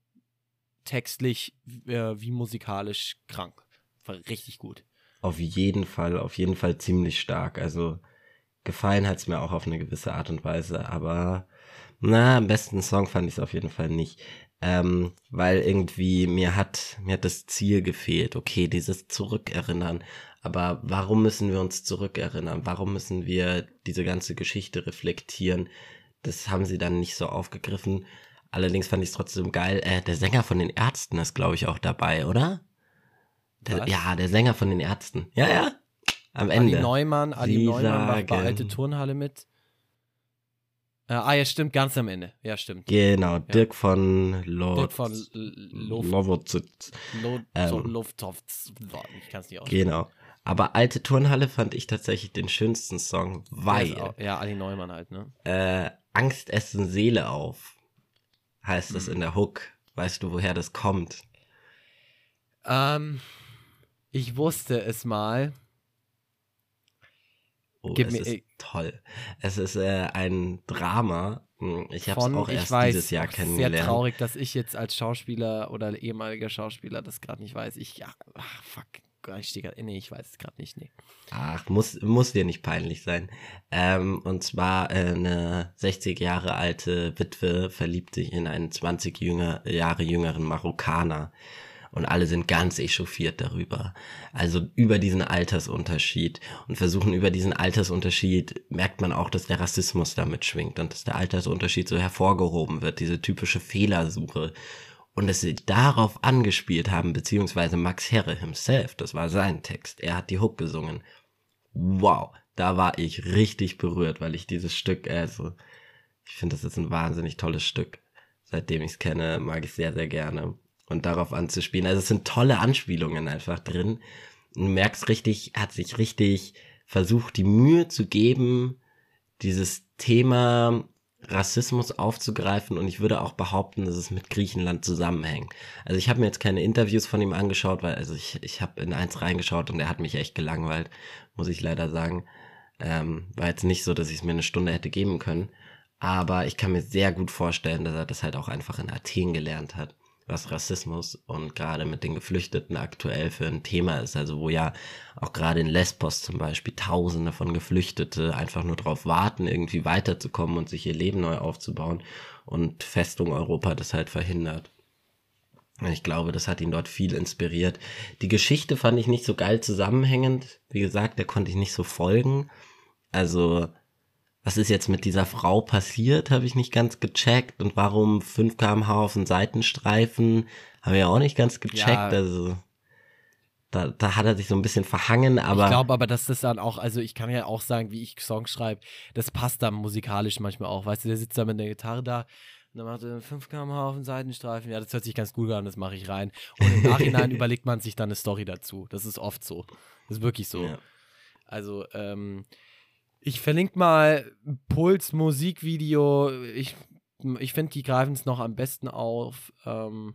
textlich äh, wie musikalisch krank. War richtig gut. Auf jeden Fall, auf jeden Fall ziemlich stark. Also gefallen hat's mir auch auf eine gewisse Art und Weise, aber na, am besten Song fand ich es auf jeden Fall nicht. Ähm, weil irgendwie mir hat, mir hat das Ziel gefehlt. Okay, dieses Zurückerinnern. Aber warum müssen wir uns zurückerinnern? Warum müssen wir diese ganze Geschichte reflektieren? Das haben sie dann nicht so aufgegriffen. Allerdings fand ich es trotzdem geil. Äh, der Sänger von den Ärzten ist, glaube ich, auch dabei, oder? Der, ja, der Sänger von den Ärzten. Ja, ja. Am Ali Ende. Neumann, Ali Sie Neumann macht bei Alte Turnhalle mit. Äh, ah ja, stimmt, ganz am Ende. Ja, stimmt. Genau, Dirk von Lord. Dirk von L- Lof- Lovozitz. Lo- Ähm. Ich kann es nicht aussprechen. Genau. Aber Alte Turnhalle fand ich tatsächlich den schönsten Song, weil auch- Ja, Ali Neumann halt, ne? äh, Angst essen Seele auf, heißt das in der Hook. Weißt du, woher das kommt? Ähm, ich wusste es mal. Oh, Gib es mir- ist toll. Es ist äh, ein Drama. Hm, Ich habe es auch erst weiß, dieses Jahr kennengelernt. Sehr traurig, dass ich jetzt als Schauspieler oder ehemaliger Schauspieler das gerade nicht weiß. Ich, ja, ach, fuck. Ich stehe gerade, nee, ich weiß es gerade nicht, nee. Ach, muss, muss dir nicht peinlich sein. Ähm, und zwar äh, eine 60 Jahre alte Witwe verliebt sich in einen 20 jünger, Jahre jüngeren Marokkaner. Und alle sind ganz echauffiert darüber. Also über diesen Altersunterschied. Und versuchen über diesen Altersunterschied, merkt man auch, dass der Rassismus damit schwingt und dass der Altersunterschied so hervorgehoben wird, diese typische Fehlersuche. Und dass sie darauf angespielt haben, beziehungsweise Max Herre himself, das war sein Text. Er hat die Hook gesungen. Wow, da war ich richtig berührt, weil ich dieses Stück, also, ich finde, das ist ein wahnsinnig tolles Stück. Seitdem ich es kenne, mag ich sehr, sehr gerne. Und darauf anzuspielen. Also es sind tolle Anspielungen einfach drin. Du merkst richtig, hat sich richtig versucht, die Mühe zu geben, dieses Thema Rassismus aufzugreifen und ich würde auch behaupten, dass es mit Griechenland zusammenhängt. Also ich habe mir jetzt keine Interviews von ihm angeschaut, weil also ich, ich habe in eins reingeschaut und er hat mich echt gelangweilt, muss ich leider sagen. Ähm, war jetzt nicht so, dass ich es mir eine Stunde hätte geben können. Aber ich kann mir sehr gut vorstellen, dass er das halt auch einfach in Athen gelernt hat, was Rassismus und gerade mit den Geflüchteten aktuell für ein Thema ist. Also wo ja auch gerade in Lesbos zum Beispiel Tausende von Geflüchtete einfach nur darauf warten, irgendwie weiterzukommen und sich ihr Leben neu aufzubauen und Festung Europa das halt verhindert. Ich glaube, das hat ihn dort viel inspiriert. Die Geschichte fand ich nicht so geil zusammenhängend. Wie gesagt, der konnte ich nicht so folgen. Also, was ist jetzt mit dieser Frau passiert, habe ich nicht ganz gecheckt. Und warum 5 kmh auf den Seitenstreifen, habe ich auch nicht ganz gecheckt. Ja. Also, da, da hat er sich so ein bisschen verhangen, aber. Ich glaube aber, dass das dann auch, also ich kann ja auch sagen, wie ich Songs schreibe, das passt dann musikalisch manchmal auch. Weißt du, der sitzt da mit der Gitarre da und dann macht er 5 km auf den Seitenstreifen. Ja, das hört sich ganz gut an, das mache ich rein. Und im Nachhinein <laughs> überlegt man sich dann eine Story dazu. Das ist oft so. Das ist wirklich so. Ja. Also, ähm, ich verlinke mal Puls Musikvideo. Ich, ich finde, die greifen es noch am besten auf. Ähm,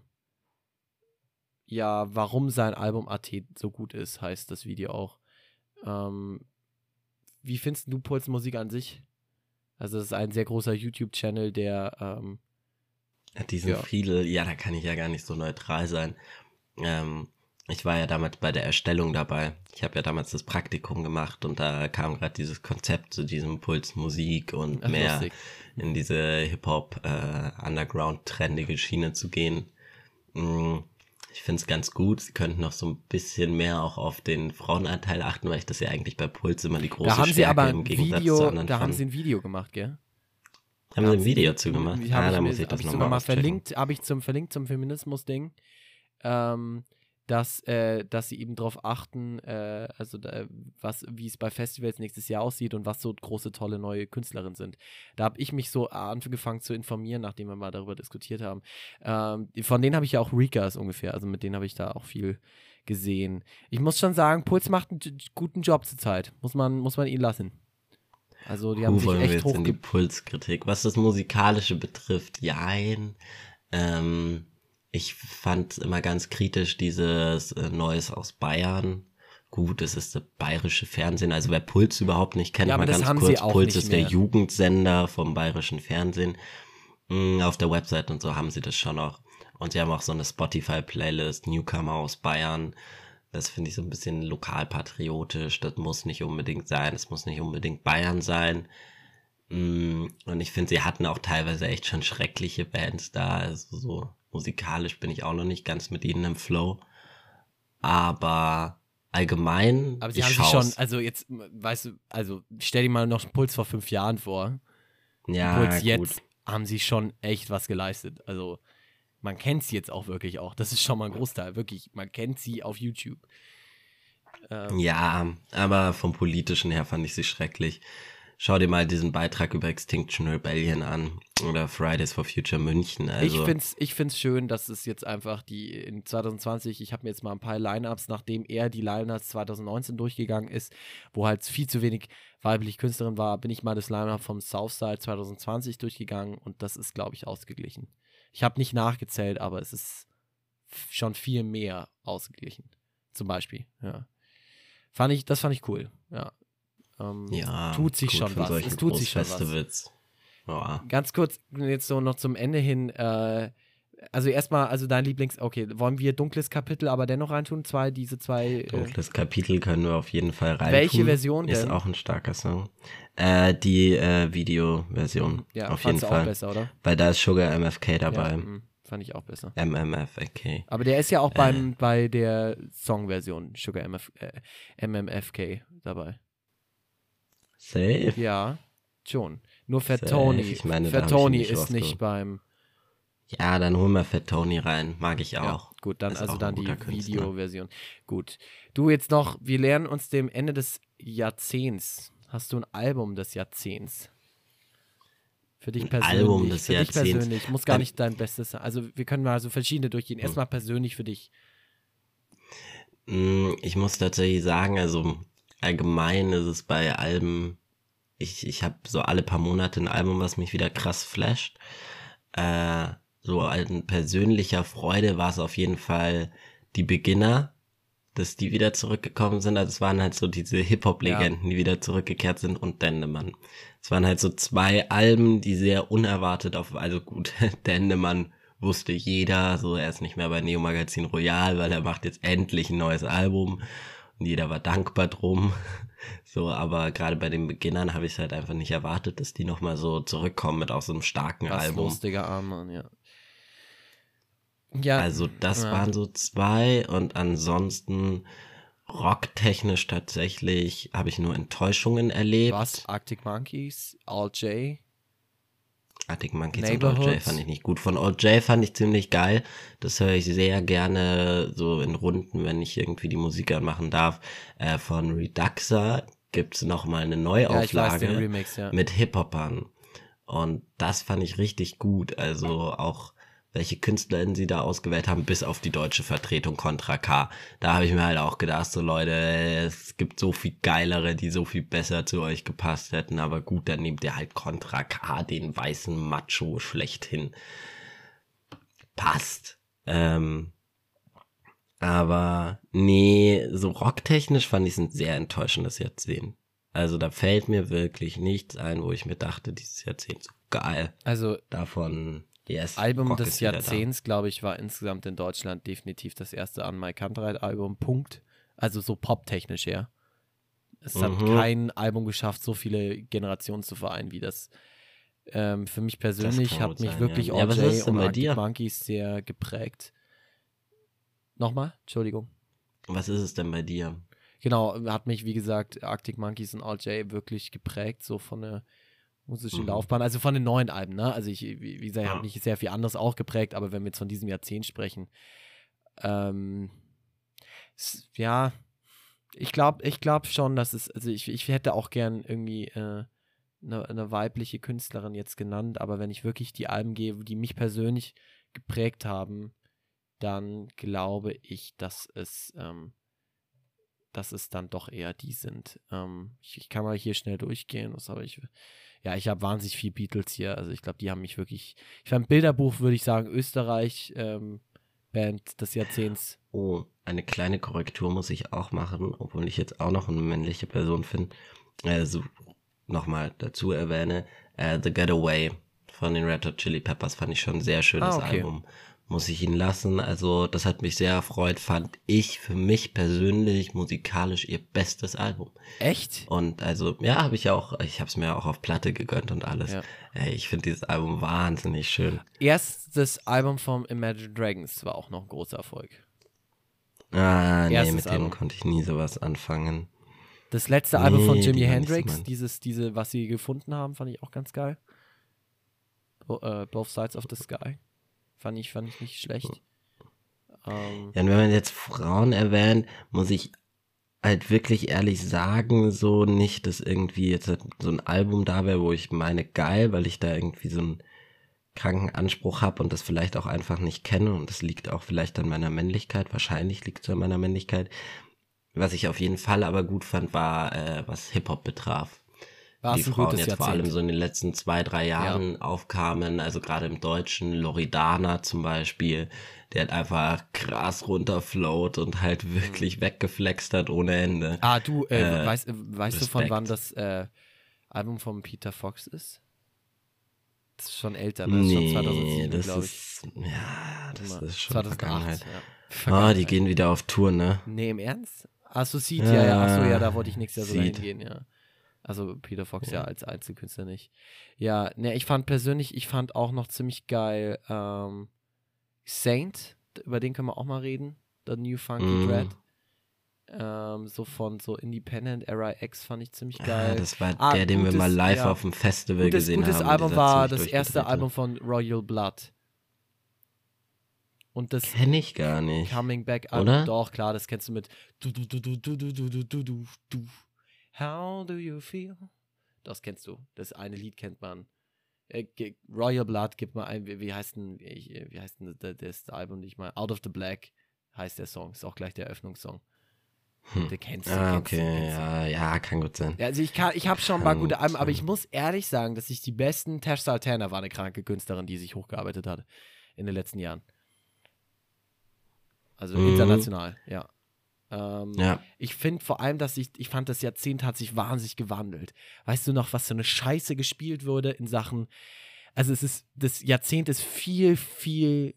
ja, warum sein Album AT so gut ist, heißt das Video auch. Ähm, wie findest du Puls Musik an sich? Also, es ist ein sehr großer YouTube-Channel, der ähm, die sind ja. viele, ja, da kann ich ja gar nicht so neutral sein. Ähm, ich war ja damals bei der Erstellung dabei. Ich habe ja damals das Praktikum gemacht und da kam gerade dieses Konzept zu diesem Puls Musik und Ach, mehr lustig. in diese Hip-Hop äh, Underground-trendige Schiene zu gehen. Mm, ich finde es ganz gut. Sie könnten noch so ein bisschen mehr auch auf den Frauenanteil achten, weil ich das ja eigentlich bei Puls immer die große da haben Stärke sie aber im Gegensatz Video, zu anderen Da fand. haben sie ein Video gemacht, gell? Haben sie ein Video zugemacht? Ah, da muss ich das nochmal mal verlinkt, habe ich zum verlinkt zum Feminismus-Ding, ähm, dass, äh, dass sie eben darauf achten, äh, also da, was, wie es bei Festivals nächstes Jahr aussieht und was so große, tolle neue Künstlerinnen sind. Da habe ich mich so angefangen zu informieren, nachdem wir mal darüber diskutiert haben. Ähm, von denen habe ich ja auch Rikas ungefähr, also mit denen habe ich da auch viel gesehen. Ich muss schon sagen, Puls macht einen guten Job zurzeit. Muss man, muss man ihn lassen. Also die haben sich echt wir jetzt in die Pulskritik. Was das Musikalische betrifft, jein. Ähm, ich fand immer ganz kritisch dieses äh, Neues aus Bayern. Gut, es ist das bayerische Fernsehen. Also wer Puls überhaupt nicht kennt, ja, mal ganz kurz. Puls ist der Jugendsender vom bayerischen Fernsehen. Mhm, auf der Website und so haben sie das schon noch. Und sie haben auch so eine Spotify-Playlist, Newcomer aus Bayern. Das finde ich so ein bisschen lokalpatriotisch. Das muss nicht unbedingt sein. Es muss nicht unbedingt Bayern sein. Mm, und ich finde, sie hatten auch teilweise echt schon schreckliche Bands da. Also so musikalisch bin ich auch noch nicht ganz mit ihnen im Flow. Aber allgemein. Aber sie haben sich schon, also jetzt, weißt du, also stell dir mal noch einen Puls vor fünf Jahren vor. Ja. Puls gut. jetzt haben sie schon echt was geleistet. Also man kennt sie jetzt auch wirklich auch. Das ist schon mal ein Großteil, wirklich. Man kennt sie auf YouTube. Ähm, ja, aber vom politischen her fand ich sie schrecklich. Schau dir mal diesen Beitrag über Extinction Rebellion an oder Fridays for Future München. Also. Ich finde es ich find's schön, dass es jetzt einfach die in 2020, ich habe mir jetzt mal ein paar Line-Ups, nachdem er die Line-Ups 2019 durchgegangen ist, wo halt viel zu wenig weibliche Künstlerin war, bin ich mal das Line-Up vom Southside 2020 durchgegangen und das ist, glaube ich, ausgeglichen. Ich habe nicht nachgezählt, aber es ist schon viel mehr ausgeglichen. Zum Beispiel, ja. Fand ich, das fand ich cool, ja. Ähm, ja, tut sich schon was. Es tut sich schon was. Ja. Ganz kurz, jetzt so noch zum Ende hin, äh, also erstmal, also dein Lieblings, okay, wollen wir dunkles Kapitel aber dennoch reintun? Zwei, diese zwei. Äh, dunkles äh, Kapitel können wir auf jeden Fall reintun. Welche Version denn? Ist auch ein starker Song. Äh, die äh, Video-Version. Ja, auf jeden Fall. Auch besser, oder? Weil da ist Sugar MFK dabei. Ja, mh, fand ich auch besser. MMFK. Aber der ist ja auch beim, äh. bei der Song-Version Sugar MF, äh, MMFK dabei. Safe? Ja, schon. Nur Fat Tony. Ich meine, Fat Tony nicht ist nicht beim ja, dann holen wir Fat Tony rein. Mag ich auch. Ja, gut, dann also dann die Videoversion. Gut. Du jetzt noch, wir lernen uns dem Ende des Jahrzehnts. Hast du ein Album des Jahrzehnts? Für dich persönlich. Ein Album des für Jahrzehnts. dich persönlich. Muss gar nicht dein Bestes sein. Also wir können mal so verschiedene durchgehen. Hm. Erstmal persönlich für dich. Hm, ich muss tatsächlich sagen, also allgemein ist es bei Alben ich, ich habe so alle paar Monate ein Album, was mich wieder krass flasht. Äh, so ein persönlicher Freude war es auf jeden Fall die Beginner, dass die wieder zurückgekommen sind. Also es waren halt so diese Hip-Hop-Legenden, ja. die wieder zurückgekehrt sind und Dendemann. Es waren halt so zwei Alben, die sehr unerwartet auf, also gut, <laughs> Dendemann wusste jeder, so er ist nicht mehr bei Neo Magazin Royal, weil er macht jetzt endlich ein neues Album jeder war dankbar drum. <laughs> So, aber gerade bei den Beginnern habe ich es halt einfach nicht erwartet, dass die nochmal so zurückkommen mit auch so einem starken Was Album. lustiger Arm, ja. Ja. Also das ja. waren so zwei und ansonsten rocktechnisch tatsächlich habe ich nur Enttäuschungen erlebt. Was? Arctic Monkeys, All J? Arctic Monkeys und All J fand ich nicht gut. Von All J fand ich ziemlich geil. Das höre ich sehr gerne so in Runden, wenn ich irgendwie die Musik anmachen darf. Äh, von Reduxa gibt's noch mal eine Neuauflage ja, Remix, ja. mit Hip-Hopern. Und das fand ich richtig gut. Also auch welche KünstlerInnen sie da ausgewählt haben, bis auf die deutsche Vertretung Contra K. Da habe ich mir halt auch gedacht, so Leute, es gibt so viel geilere, die so viel besser zu euch gepasst hätten, aber gut, dann nehmt ihr halt Contra K, den weißen Macho schlechthin. Passt. Ähm, aber nee, so rocktechnisch fand ich es ein sehr enttäuschendes Jahrzehnt. Also da fällt mir wirklich nichts ein, wo ich mir dachte, dieses Jahrzehnt so geil. Also davon Yes, Album Rock des Jahrzehnts, glaube ich, war insgesamt in Deutschland definitiv das erste an Mike Kantereit Album. Punkt. Also so poptechnisch her. Es mhm. hat kein Album geschafft, so viele Generationen zu vereinen wie das. Ähm, für mich persönlich hat mich sein, wirklich ja. OJ ja, und Arctic Monkeys sehr geprägt. Nochmal? Entschuldigung. Was ist es denn bei dir? Genau, hat mich, wie gesagt, Arctic Monkeys und OJ wirklich geprägt, so von der musische mhm. Laufbahn, also von den neuen Alben, ne? Also ich, wie, gesagt, ja. habe mich sehr viel anderes auch geprägt, aber wenn wir jetzt von diesem Jahrzehnt sprechen, ähm, ja, ich glaube, ich glaube schon, dass es, also ich, ich hätte auch gern irgendwie äh, eine, eine, weibliche Künstlerin jetzt genannt, aber wenn ich wirklich die Alben gebe, die mich persönlich geprägt haben, dann glaube ich, dass es, ähm, dass es dann doch eher die sind. Ähm, ich, ich, kann mal hier schnell durchgehen, was habe ich ja, ich habe wahnsinnig viel Beatles hier. Also ich glaube, die haben mich wirklich. Ich fand Bilderbuch, würde ich sagen, Österreich, ähm, Band des Jahrzehnts. Oh, eine kleine Korrektur muss ich auch machen, obwohl ich jetzt auch noch eine männliche Person finde. Also nochmal dazu erwähne, uh, The Getaway von den Red Hot Chili Peppers fand ich schon ein sehr schönes ah, okay. Album muss ich ihn lassen. Also das hat mich sehr erfreut, fand ich für mich persönlich musikalisch ihr bestes Album. Echt? Und also ja, habe ich auch, ich habe es mir auch auf Platte gegönnt und alles. Ja. Ey, ich finde dieses Album wahnsinnig schön. Erstes Album vom Imagine Dragons war auch noch ein großer Erfolg. Ah, nee, Erstes mit Album. dem konnte ich nie sowas anfangen. Das letzte nee, Album von Jimi Hendrix, dieses, diese, was sie gefunden haben, fand ich auch ganz geil. Uh, Both Sides of the Sky. Fand ich, fand ich nicht schlecht. Ähm, ja, und wenn man jetzt Frauen erwähnt, muss ich halt wirklich ehrlich sagen, so nicht, dass irgendwie jetzt so ein Album da wäre, wo ich meine geil, weil ich da irgendwie so einen kranken Anspruch habe und das vielleicht auch einfach nicht kenne und das liegt auch vielleicht an meiner Männlichkeit, wahrscheinlich liegt es an meiner Männlichkeit. Was ich auf jeden Fall aber gut fand, war, äh, was Hip-Hop betraf war die Frauen jetzt vor allem so in den letzten zwei, drei Jahren ja. aufkamen, also gerade im Deutschen, Loridana zum Beispiel, der hat einfach krass runterflowt und halt mhm. wirklich mhm. weggeflext hat ohne Ende. Ah, du, äh, äh, weißt, weißt du von wann das äh, Album von Peter Fox ist? Das ist schon älter, ne? Das nee, ist schon 2007, glaube ich. Ist, ja, das Immer. ist schon 2008, Vergangenheit. Ja. Vergangenheit. Oh, die gehen wieder auf Tour, ne? Nee, im Ernst? Achso, sieht ja, ja, achso, ja, da wollte ich nächstes Jahr so hingehen, ja. Also Peter Fox ja, ja als Einzelkünstler nicht. Ja, ne, ich fand persönlich, ich fand auch noch ziemlich geil ähm, Saint, über den können wir auch mal reden. The New Funky mm. Dread. Ähm, so von so Independent Era X fand ich ziemlich geil. Ah, das war ah, der, den wir mal live ja. auf dem Festival gutes, gesehen gutes haben. Gutes Album war das erste Album von Royal Blood. Und das kenne ich gar nicht. Coming Back Album, Oder? doch klar, das kennst du mit du du du du du du du du du du How do you feel? Das kennst du. Das eine Lied kennt man. Äh, Royal Blood, gib mal ein, wie, wie heißt denn, wie heißt denn das, das Album nicht mal? Out of the Black heißt der Song. Ist auch gleich der Eröffnungssong. Hm. Du kennst ihn. Ah, okay, kennst ja, ja, kann gut sein. Ja, also ich, ich habe schon ein paar gute Alben, aber ich muss ehrlich sagen, dass ich die besten, Tash Sultana war eine kranke Künstlerin, die sich hochgearbeitet hat in den letzten Jahren. Also mhm. international, ja. Ähm, ja. Ich finde vor allem, dass ich, ich fand, das Jahrzehnt hat sich wahnsinnig gewandelt. Weißt du noch, was für eine Scheiße gespielt wurde in Sachen, also es ist, das Jahrzehnt ist viel, viel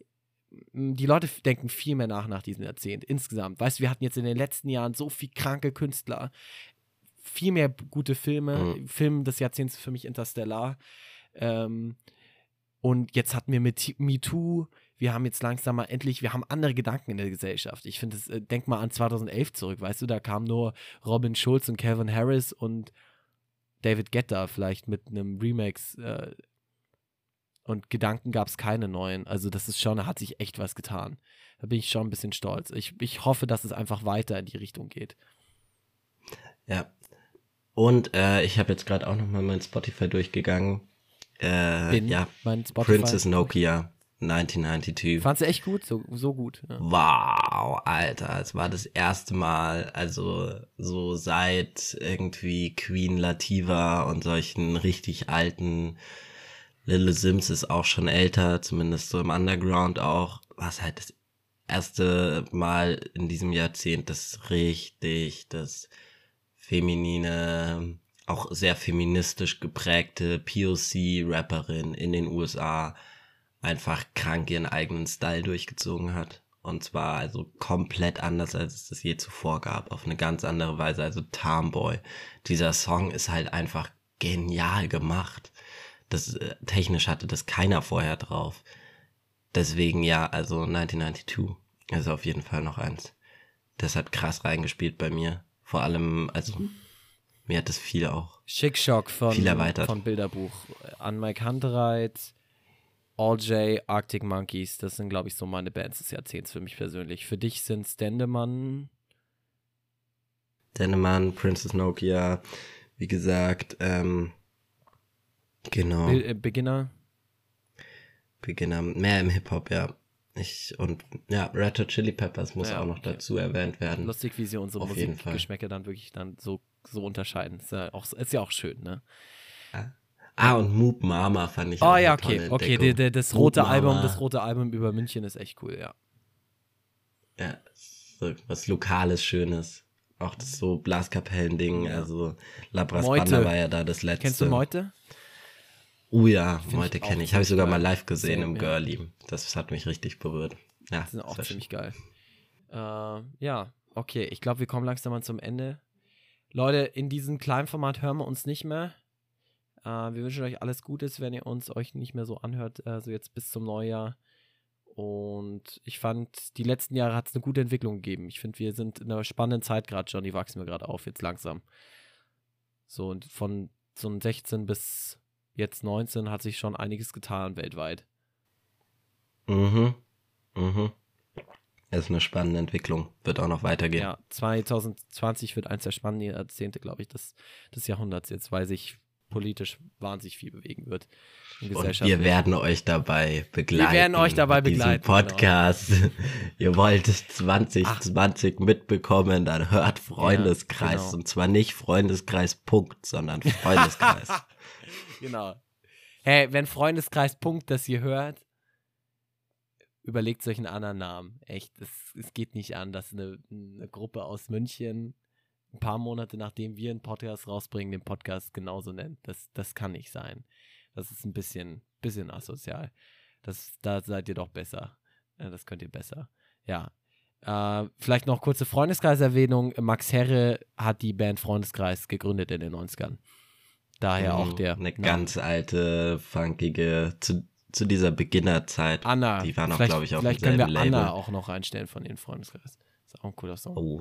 die Leute denken viel mehr nach nach diesem Jahrzehnt insgesamt. Weißt du, wir hatten jetzt in den letzten Jahren so viel kranke Künstler, viel mehr gute Filme. Mhm. Film des Jahrzehnts für mich Interstellar. Ähm, und jetzt hatten wir mit MeToo, wir haben jetzt langsam mal endlich, wir haben andere Gedanken in der Gesellschaft. Ich finde, äh, denk mal an 2011 zurück, weißt du, da kamen nur Robin Schulz und Calvin Harris und David Guetta vielleicht mit einem Remix äh, und Gedanken gab es keine neuen. Also das ist schon, da hat sich echt was getan. Da bin ich schon ein bisschen stolz. Ich, ich hoffe, dass es einfach weiter in die Richtung geht. Ja. Und äh, ich habe jetzt gerade auch nochmal mein Spotify durchgegangen. Äh, ja, mein Spotify. Princess Nokia 1992. Fandst du echt gut? So, so gut. Ja. Wow, Alter. Es war das erste Mal, also so seit irgendwie Queen Lativa und solchen richtig alten Little Sims ist auch schon älter, zumindest so im Underground auch. Was halt das erste Mal in diesem Jahrzehnt, das richtig, das feminine, auch sehr feministisch geprägte POC-Rapperin in den USA einfach krank ihren eigenen Style durchgezogen hat. Und zwar also komplett anders, als es das je zuvor gab, auf eine ganz andere Weise. Also Tomboy. Dieser Song ist halt einfach genial gemacht. Das äh, technisch hatte das keiner vorher drauf. Deswegen ja, also 1992 ist auf jeden Fall noch eins. Das hat krass reingespielt bei mir. Vor allem, also mhm. mir hat das viel auch. Schickschock von, viel erweitert. von Bilderbuch. An Mike Hunterreit, All J, Arctic Monkeys, das sind, glaube ich, so meine Bands des Jahrzehnts für mich persönlich. Für dich sind Dendemann. Dendemann, Princess Nokia, wie gesagt, ähm, Genau. Be äh, Beginner. Beginner, mehr im Hip-Hop, ja. Ich, und ja, Red Hot Chili Peppers muss ja, auch noch okay. dazu erwähnt werden. Lustig, wie sie unsere Musikgeschmäcke dann wirklich dann so, so unterscheiden. Ist ja, auch, ist ja auch schön, ne? Ah, und Moop Mama fand ich oh, auch ja, okay, okay, die, die, das rote Moop Album, Mama. das rote Album über München ist echt cool, ja. Ja, so was Lokales, Schönes. Auch das so Blaskapellen-Ding, ja. also Labras Banda war ja da das letzte. Kennst du Meute? Oh ja, heute kenne ich. Habe ich sogar mal live gesehen Same, im Girlie. Das hat mich richtig berührt. Ja, das sind auch ziemlich geil. Äh, ja, okay. Ich glaube, wir kommen langsam mal zum Ende. Leute, in diesem kleinen Format hören wir uns nicht mehr. Äh, wir wünschen euch alles Gutes, wenn ihr uns euch nicht mehr so anhört, also jetzt bis zum Neujahr. Und ich fand, die letzten Jahre hat es eine gute Entwicklung gegeben. Ich finde, wir sind in einer spannenden Zeit gerade schon. Die wachsen wir gerade auf, jetzt langsam. So, und von so 16 bis jetzt 19 hat sich schon einiges getan weltweit. Mhm. Mhm. Das ist eine spannende Entwicklung. Wird auch noch weitergehen. Ja, 2020 wird eins der spannenden Jahrzehnte, glaube ich, des, des Jahrhunderts jetzt, weil sich politisch wahnsinnig viel bewegen wird. Und wir werden euch dabei begleiten. Wir werden euch dabei begleiten. Genau. Podcast. Genau. <laughs> Ihr wollt 2020 Ach. mitbekommen, dann hört Freundeskreis. Ja, genau. Und zwar nicht Freundeskreis Punkt, sondern Freundeskreis. <laughs> genau. Hey, wenn Freundeskreis Punkt das hier hört, überlegt euch einen anderen Namen. Echt, es, es geht nicht an, dass eine, eine Gruppe aus München ein paar Monate nachdem wir einen Podcast rausbringen, den Podcast genauso nennt. Das, das kann nicht sein. Das ist ein bisschen, bisschen asozial. Das, da seid ihr doch besser. Das könnt ihr besser. Ja. Äh, vielleicht noch kurze Freundeskreiserwähnung. Max Herre hat die Band Freundeskreis gegründet in den 90ern. Daher auch mhm, der. Eine Name. ganz alte, funkige, zu, zu dieser Beginnerzeit. Anna. Die war noch, glaube ich, auf Vielleicht können wir Label. Anna auch noch einstellen von den Freundeskreis. Ist auch ein cooler Song. Oh,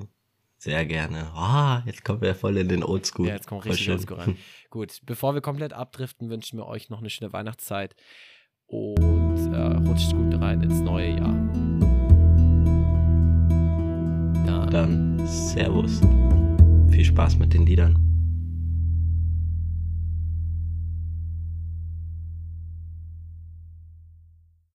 sehr gerne. Ah, oh, jetzt kommen wir voll in den Oldschool. Ja, jetzt kommen wir richtig Oldschool rein. <laughs> Gut, bevor wir komplett abdriften, wünschen wir euch noch eine schöne Weihnachtszeit und äh, rutscht gut rein ins neue Jahr. Dann, Dann Servus. Viel Spaß mit den Liedern.